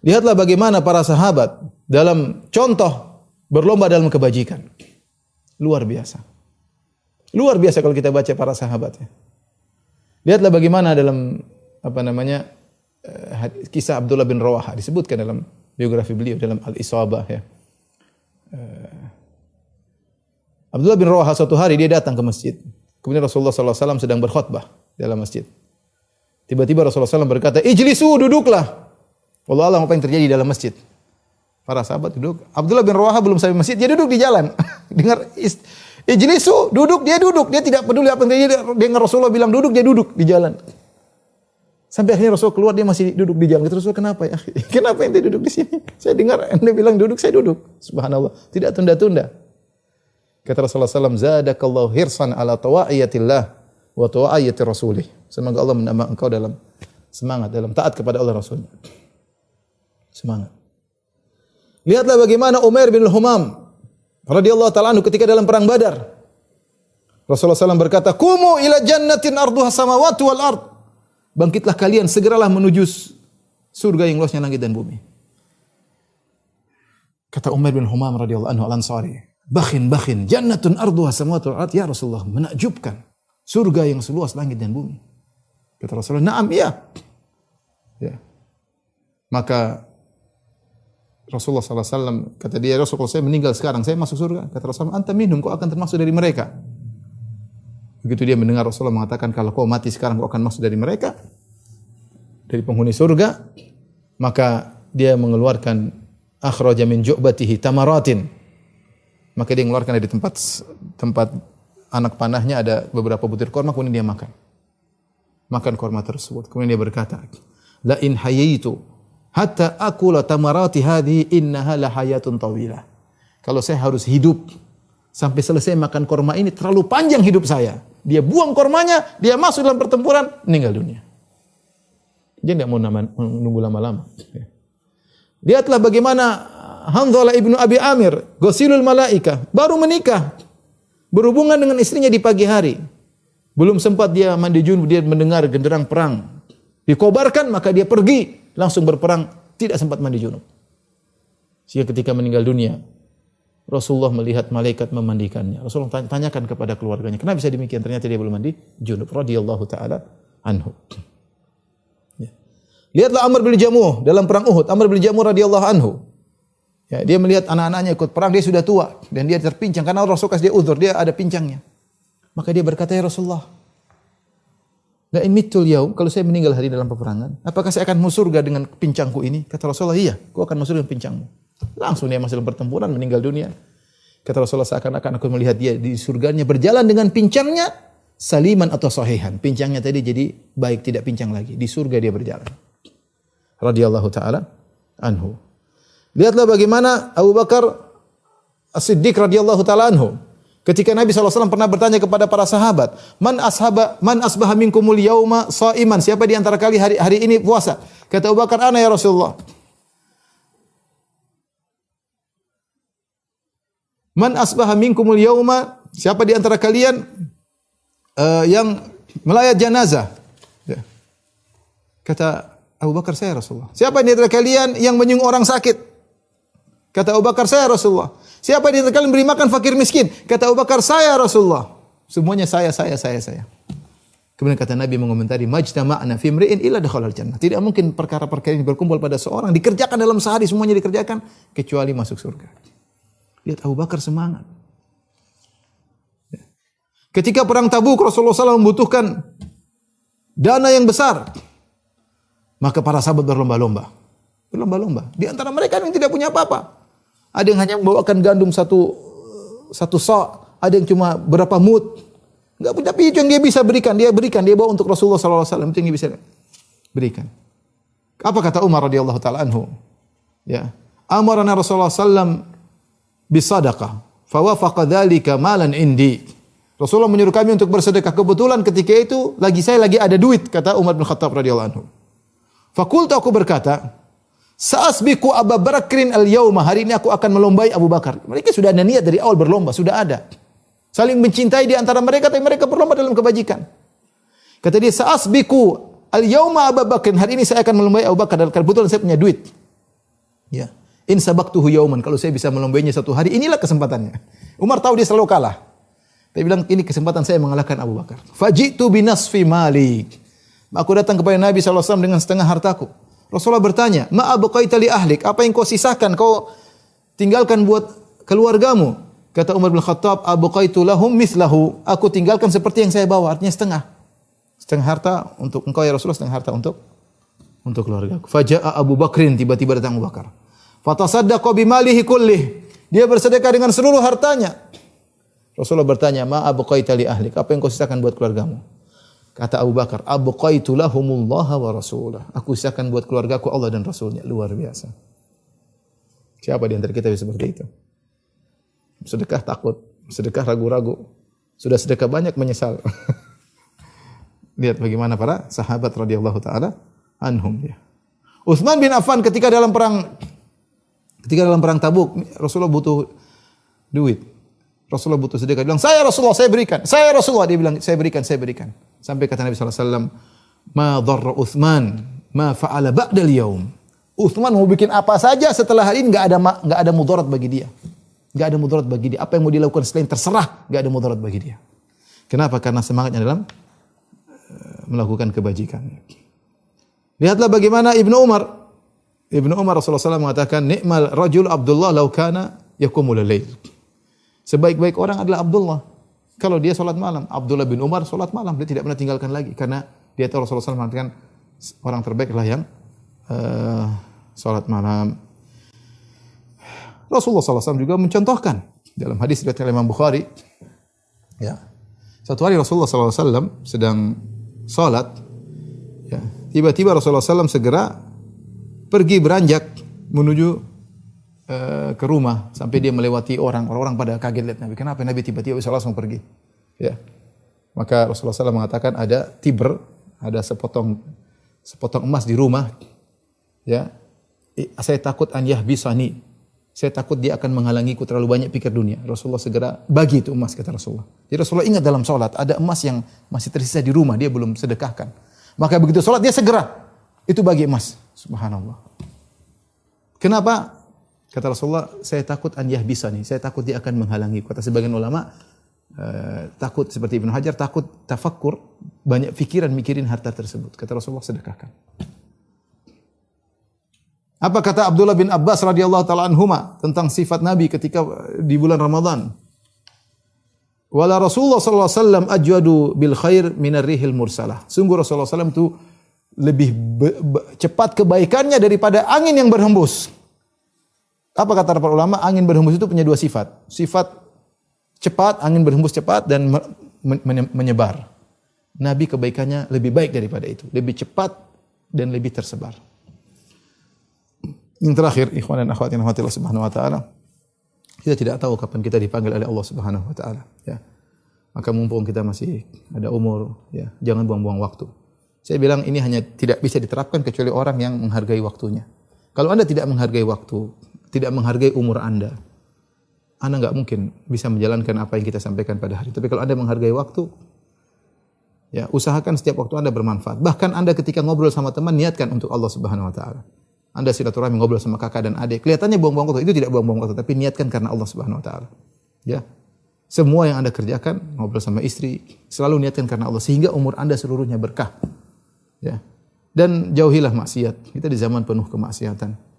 Lihatlah bagaimana para sahabat dalam contoh berlomba dalam kebajikan. Luar biasa. Luar biasa kalau kita baca para sahabat ya. Lihatlah bagaimana dalam apa namanya eh, kisah Abdullah bin Rawaha disebutkan dalam biografi beliau dalam Al-Isabah ya. Eh, Abdullah bin Rawaha suatu hari dia datang ke masjid. Kemudian Rasulullah SAW sedang berkhutbah dalam masjid. Tiba-tiba Rasulullah SAW berkata, Ijlisu, duduklah. Allah Allah apa yang terjadi dalam masjid. Para sahabat duduk. Abdullah bin Rawaha belum sampai masjid, dia duduk di jalan. Dengar ijlisu, duduk, dia duduk. Dia tidak peduli apa yang terjadi. Dengar Rasulullah bilang duduk, dia duduk di jalan. Sampai akhirnya Rasul keluar, dia masih duduk di jalan. Rasul, kenapa ya? Kenapa ente duduk di sini? Saya dengar ente bilang duduk, saya duduk. Subhanallah. Tidak tunda-tunda. Kata Rasulullah SAW, Zadakallahu hirsan ala tawa'iyatillah wa tawa'iyati rasulih. Semoga Allah menambah engkau dalam semangat, dalam taat kepada Allah Rasulnya. Semangat. Lihatlah bagaimana Umar bin Humam radhiyallahu taala anhu ketika dalam perang Badar. Rasulullah SAW berkata, "Kumu ila jannatin arduha samawati wal ard." Bangkitlah kalian, segeralah menuju surga yang luasnya langit dan bumi. Kata Umar bin Humam radhiyallahu anhu al-Ansari, "Bakhin bakhin, jannatun arduha samawati wal ard." Ya Rasulullah, menakjubkan. Surga yang seluas langit dan bumi. Kata Rasulullah, "Na'am, iya." Ya. Maka Rasulullah SAW kata dia Rasulullah saya meninggal sekarang saya masuk surga. Kata Rasulullah anta minum kau akan termasuk dari mereka. Begitu dia mendengar Rasulullah mengatakan kalau kau mati sekarang kau akan masuk dari mereka dari penghuni surga. Maka dia mengeluarkan akhraja min ju'batihi tamaratin. Maka dia mengeluarkan dari tempat tempat anak panahnya ada beberapa butir korma kemudian dia makan. Makan korma tersebut kemudian dia berkata la in hayaitu hatta akula tamarati hadhi innaha lahayatun tawilah. Kalau saya harus hidup sampai selesai makan korma ini terlalu panjang hidup saya. Dia buang kormanya, dia masuk dalam pertempuran, meninggal dunia. Dia tidak mau menunggu lama-lama. Lihatlah bagaimana Hanzalah ibnu Abi Amir, gosilul malaika, baru menikah, berhubungan dengan istrinya di pagi hari. Belum sempat dia mandi junub, dia mendengar genderang perang. Dikobarkan, maka dia pergi langsung berperang, tidak sempat mandi junub. Sehingga ketika meninggal dunia, Rasulullah melihat malaikat memandikannya. Rasulullah tanya- tanyakan kepada keluarganya, kenapa bisa demikian? Ternyata dia belum mandi junub radhiyallahu taala anhu. Ya. Lihatlah Amr bin Jamuh dalam perang Uhud. Amr bin Jamuh radhiyallahu anhu. Ya, dia melihat anak-anaknya ikut perang, dia sudah tua dan dia terpincang karena Rasul kasih dia uzur, dia ada pincangnya. Maka dia berkata, "Ya Rasulullah, La in mittul yaum, kalau saya meninggal hari dalam peperangan, apakah saya akan masuk surga dengan pincangku ini? Kata Rasulullah, iya, kau akan masuk dengan pincangmu. Langsung dia masuk dalam pertempuran, meninggal dunia. Kata Rasulullah, seakan-akan aku melihat dia di surganya berjalan dengan pincangnya, saliman atau sahihan. Pincangnya tadi jadi baik, tidak pincang lagi. Di surga dia berjalan. Radiyallahu ta'ala anhu. Lihatlah bagaimana Abu Bakar As-Siddiq radhiyallahu taala anhu ketika Nabi SAW pernah bertanya kepada para sahabat, "Man ashaba man asbaha minkumul yauma shaiman?" Siapa di antara kalian hari hari ini puasa? Kata Abu Bakar, "Ana ya Rasulullah." Man asbaha minkumul yauma? Siapa di antara kalian eh, yang melayat jenazah? Ya. Kata Abu Bakar, "Saya Rasulullah." Siapa di antara kalian yang menyung orang sakit? Kata Abu Bakar, saya Rasulullah. Siapa di antara kalian beri makan fakir miskin? Kata Abu Bakar, saya Rasulullah. Semuanya saya, saya, saya, saya. Kemudian kata Nabi mengomentari, Majtama'na fi mri'in illa dakhalal jannah. Tidak mungkin perkara-perkara ini berkumpul pada seorang, dikerjakan dalam sehari, semuanya dikerjakan, kecuali masuk surga. Lihat Abu Bakar semangat. Ketika perang Tabuk, Rasulullah SAW membutuhkan dana yang besar. Maka para sahabat berlomba-lomba. Berlomba-lomba. Di antara mereka yang tidak punya apa-apa. Ada yang hanya membawakan gandum satu satu sok, ada yang cuma berapa mut. Enggak punya tapi itu yang dia bisa berikan, dia berikan, dia bawa untuk Rasulullah sallallahu alaihi wasallam itu yang dia bisa berikan. Apa kata Umar radhiyallahu taala anhu? Ya. Amarana Rasulullah sallam bisadaqah. Fawafaqa dzalika malan indi. Rasulullah menyuruh kami untuk bersedekah. Kebetulan ketika itu lagi saya lagi ada duit kata Umar bin Khattab radhiyallahu anhu. Fakultu aku berkata, Sa'asbiku Abu Bakrin al-yauma. Hari ini aku akan melombai Abu Bakar. Mereka sudah ada niat dari awal berlomba, sudah ada. Saling mencintai di antara mereka tapi mereka berlomba dalam kebajikan. Kata dia, "Sa'asbiku al-yauma Abu Bakrin. Hari ini saya akan melombai Abu Bakar dan kebetulan saya punya duit." Ya. In sabaqtuhu yauman. Kalau saya bisa melombainya satu hari, inilah kesempatannya. Umar tahu dia selalu kalah. Tapi bilang, "Ini kesempatan saya mengalahkan Abu Bakar." Fajitu binasfi mali. Aku datang kepada Nabi SAW dengan setengah hartaku. Rasulullah bertanya, "Ma abqaita li ahlik?" Apa yang kau sisakan, kau tinggalkan buat keluargamu? Kata Umar bin Khattab, "Abqaitu lahum mislahu." Aku tinggalkan seperti yang saya bawa, artinya setengah. Setengah harta untuk engkau ya Rasulullah, setengah harta untuk untuk keluarga. Faja'a Abu Bakrin, tiba-tiba datang Abu Bakar. Fatasaddaqa bimalihi kullih. Dia bersedekah dengan seluruh hartanya. Rasulullah bertanya, "Ma abqaita li ahlik?" Apa yang kau sisakan buat keluargamu? Kata Abu Bakar, "Abqaitu lahumullaha wa rasulah." Aku sisakan buat keluargaku Allah dan Rasulnya. Luar biasa. Siapa di antara kita bisa seperti itu? Sedekah takut, sedekah ragu-ragu. Sudah sedekah banyak menyesal. Lihat bagaimana para sahabat radhiyallahu taala anhum ya. Utsman bin Affan ketika dalam perang ketika dalam perang Tabuk, Rasulullah butuh duit. Rasulullah butuh sedekah. Dia bilang, "Saya Rasulullah, saya berikan." Saya Rasulullah, dia bilang, "Saya berikan, saya berikan." Sampai kata Nabi wasallam, "Ma dharra Utsman ma fa'ala ba'dal yaum." Utsman mau bikin apa saja setelah hari ini enggak ada enggak ada mudarat bagi dia. Enggak ada mudarat bagi dia. Apa yang mau dilakukan selain terserah, enggak ada mudarat bagi dia. Kenapa? Karena semangatnya dalam uh, melakukan kebajikan. Lihatlah bagaimana Ibnu Umar Ibnu Umar Rasulullah SAW mengatakan, "Ni'mal rajul Abdullah law kana yakumul lail." Sebaik-baik orang adalah Abdullah. Kalau dia sholat malam, Abdullah bin Umar sholat malam, dia tidak pernah tinggalkan lagi karena dia tahu Rasulullah SAW mengatakan orang terbaik adalah yang uh, sholat malam. Rasulullah SAW juga mencontohkan dalam hadis riwayat Imam Bukhari, ya satu hari Rasulullah SAW sedang sholat, ya tiba-tiba Rasulullah SAW segera pergi beranjak menuju uh, ke rumah sampai dia melewati orang orang-orang pada kaget lihat Nabi. Kenapa Nabi tiba-tiba bisa langsung pergi? Ya. Maka Rasulullah SAW mengatakan ada tiber ada sepotong sepotong emas di rumah. Ya. Saya takut an yahbisani. Saya takut dia akan menghalangiku terlalu banyak pikir dunia. Rasulullah segera bagi itu emas kata Rasulullah. Jadi Rasulullah ingat dalam sholat ada emas yang masih tersisa di rumah dia belum sedekahkan. Maka begitu sholat dia segera. Itu bagi emas. Subhanallah. Kenapa Kata Rasulullah, saya takut an bisa nih, saya takut dia akan menghalangi. Kata sebagian ulama, uh, takut seperti Ibnu Hajar, takut tafakkur, banyak pikiran mikirin harta tersebut. Kata Rasulullah, sedekahkan. Apa kata Abdullah bin Abbas radhiyallahu taala anhuma tentang sifat Nabi ketika di bulan Ramadan? Wala Rasulullah sallallahu alaihi wasallam ajwadu bil khair minar rihil mursalah. Sungguh Rasulullah SAW itu lebih cepat kebaikannya daripada angin yang berhembus. Apa kata para ulama? Angin berhembus itu punya dua sifat. Sifat cepat, angin berhembus cepat dan menyebar. Nabi kebaikannya lebih baik daripada itu. Lebih cepat dan lebih tersebar. Yang terakhir, ikhwan dan akhwat yang Allah subhanahu wa ta'ala. Kita tidak tahu kapan kita dipanggil oleh Allah Subhanahu wa taala, ya. Maka mumpung kita masih ada umur, ya, jangan buang-buang waktu. Saya bilang ini hanya tidak bisa diterapkan kecuali orang yang menghargai waktunya. Kalau Anda tidak menghargai waktu, tidak menghargai umur Anda, Anda nggak mungkin bisa menjalankan apa yang kita sampaikan pada hari. Tapi kalau Anda menghargai waktu, ya usahakan setiap waktu Anda bermanfaat. Bahkan Anda ketika ngobrol sama teman niatkan untuk Allah Subhanahu wa taala. Anda silaturahmi ngobrol sama kakak dan adik. Kelihatannya buang-buang waktu. Itu tidak buang-buang waktu, tapi niatkan karena Allah Subhanahu wa taala. Ya. Semua yang Anda kerjakan, ngobrol sama istri, selalu niatkan karena Allah sehingga umur Anda seluruhnya berkah. Ya. Dan jauhilah maksiat. Kita di zaman penuh kemaksiatan.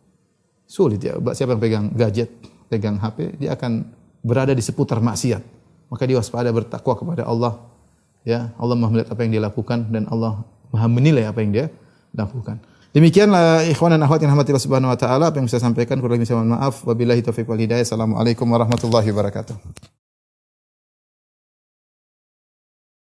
Sulit ya, siapa yang pegang gadget, pegang HP, dia akan berada di seputar maksiat. Maka dia waspada bertakwa kepada Allah. Ya, Allah Maha melihat apa yang dia lakukan dan Allah Maha menilai apa yang dia lakukan. Demikianlah ikhwan dan akhwat yang rahmatillah subhanahu wa taala apa yang bisa sampaikan kurang lebih mohon maaf wabillahi taufiq wal hidayah. Assalamualaikum warahmatullahi wabarakatuh.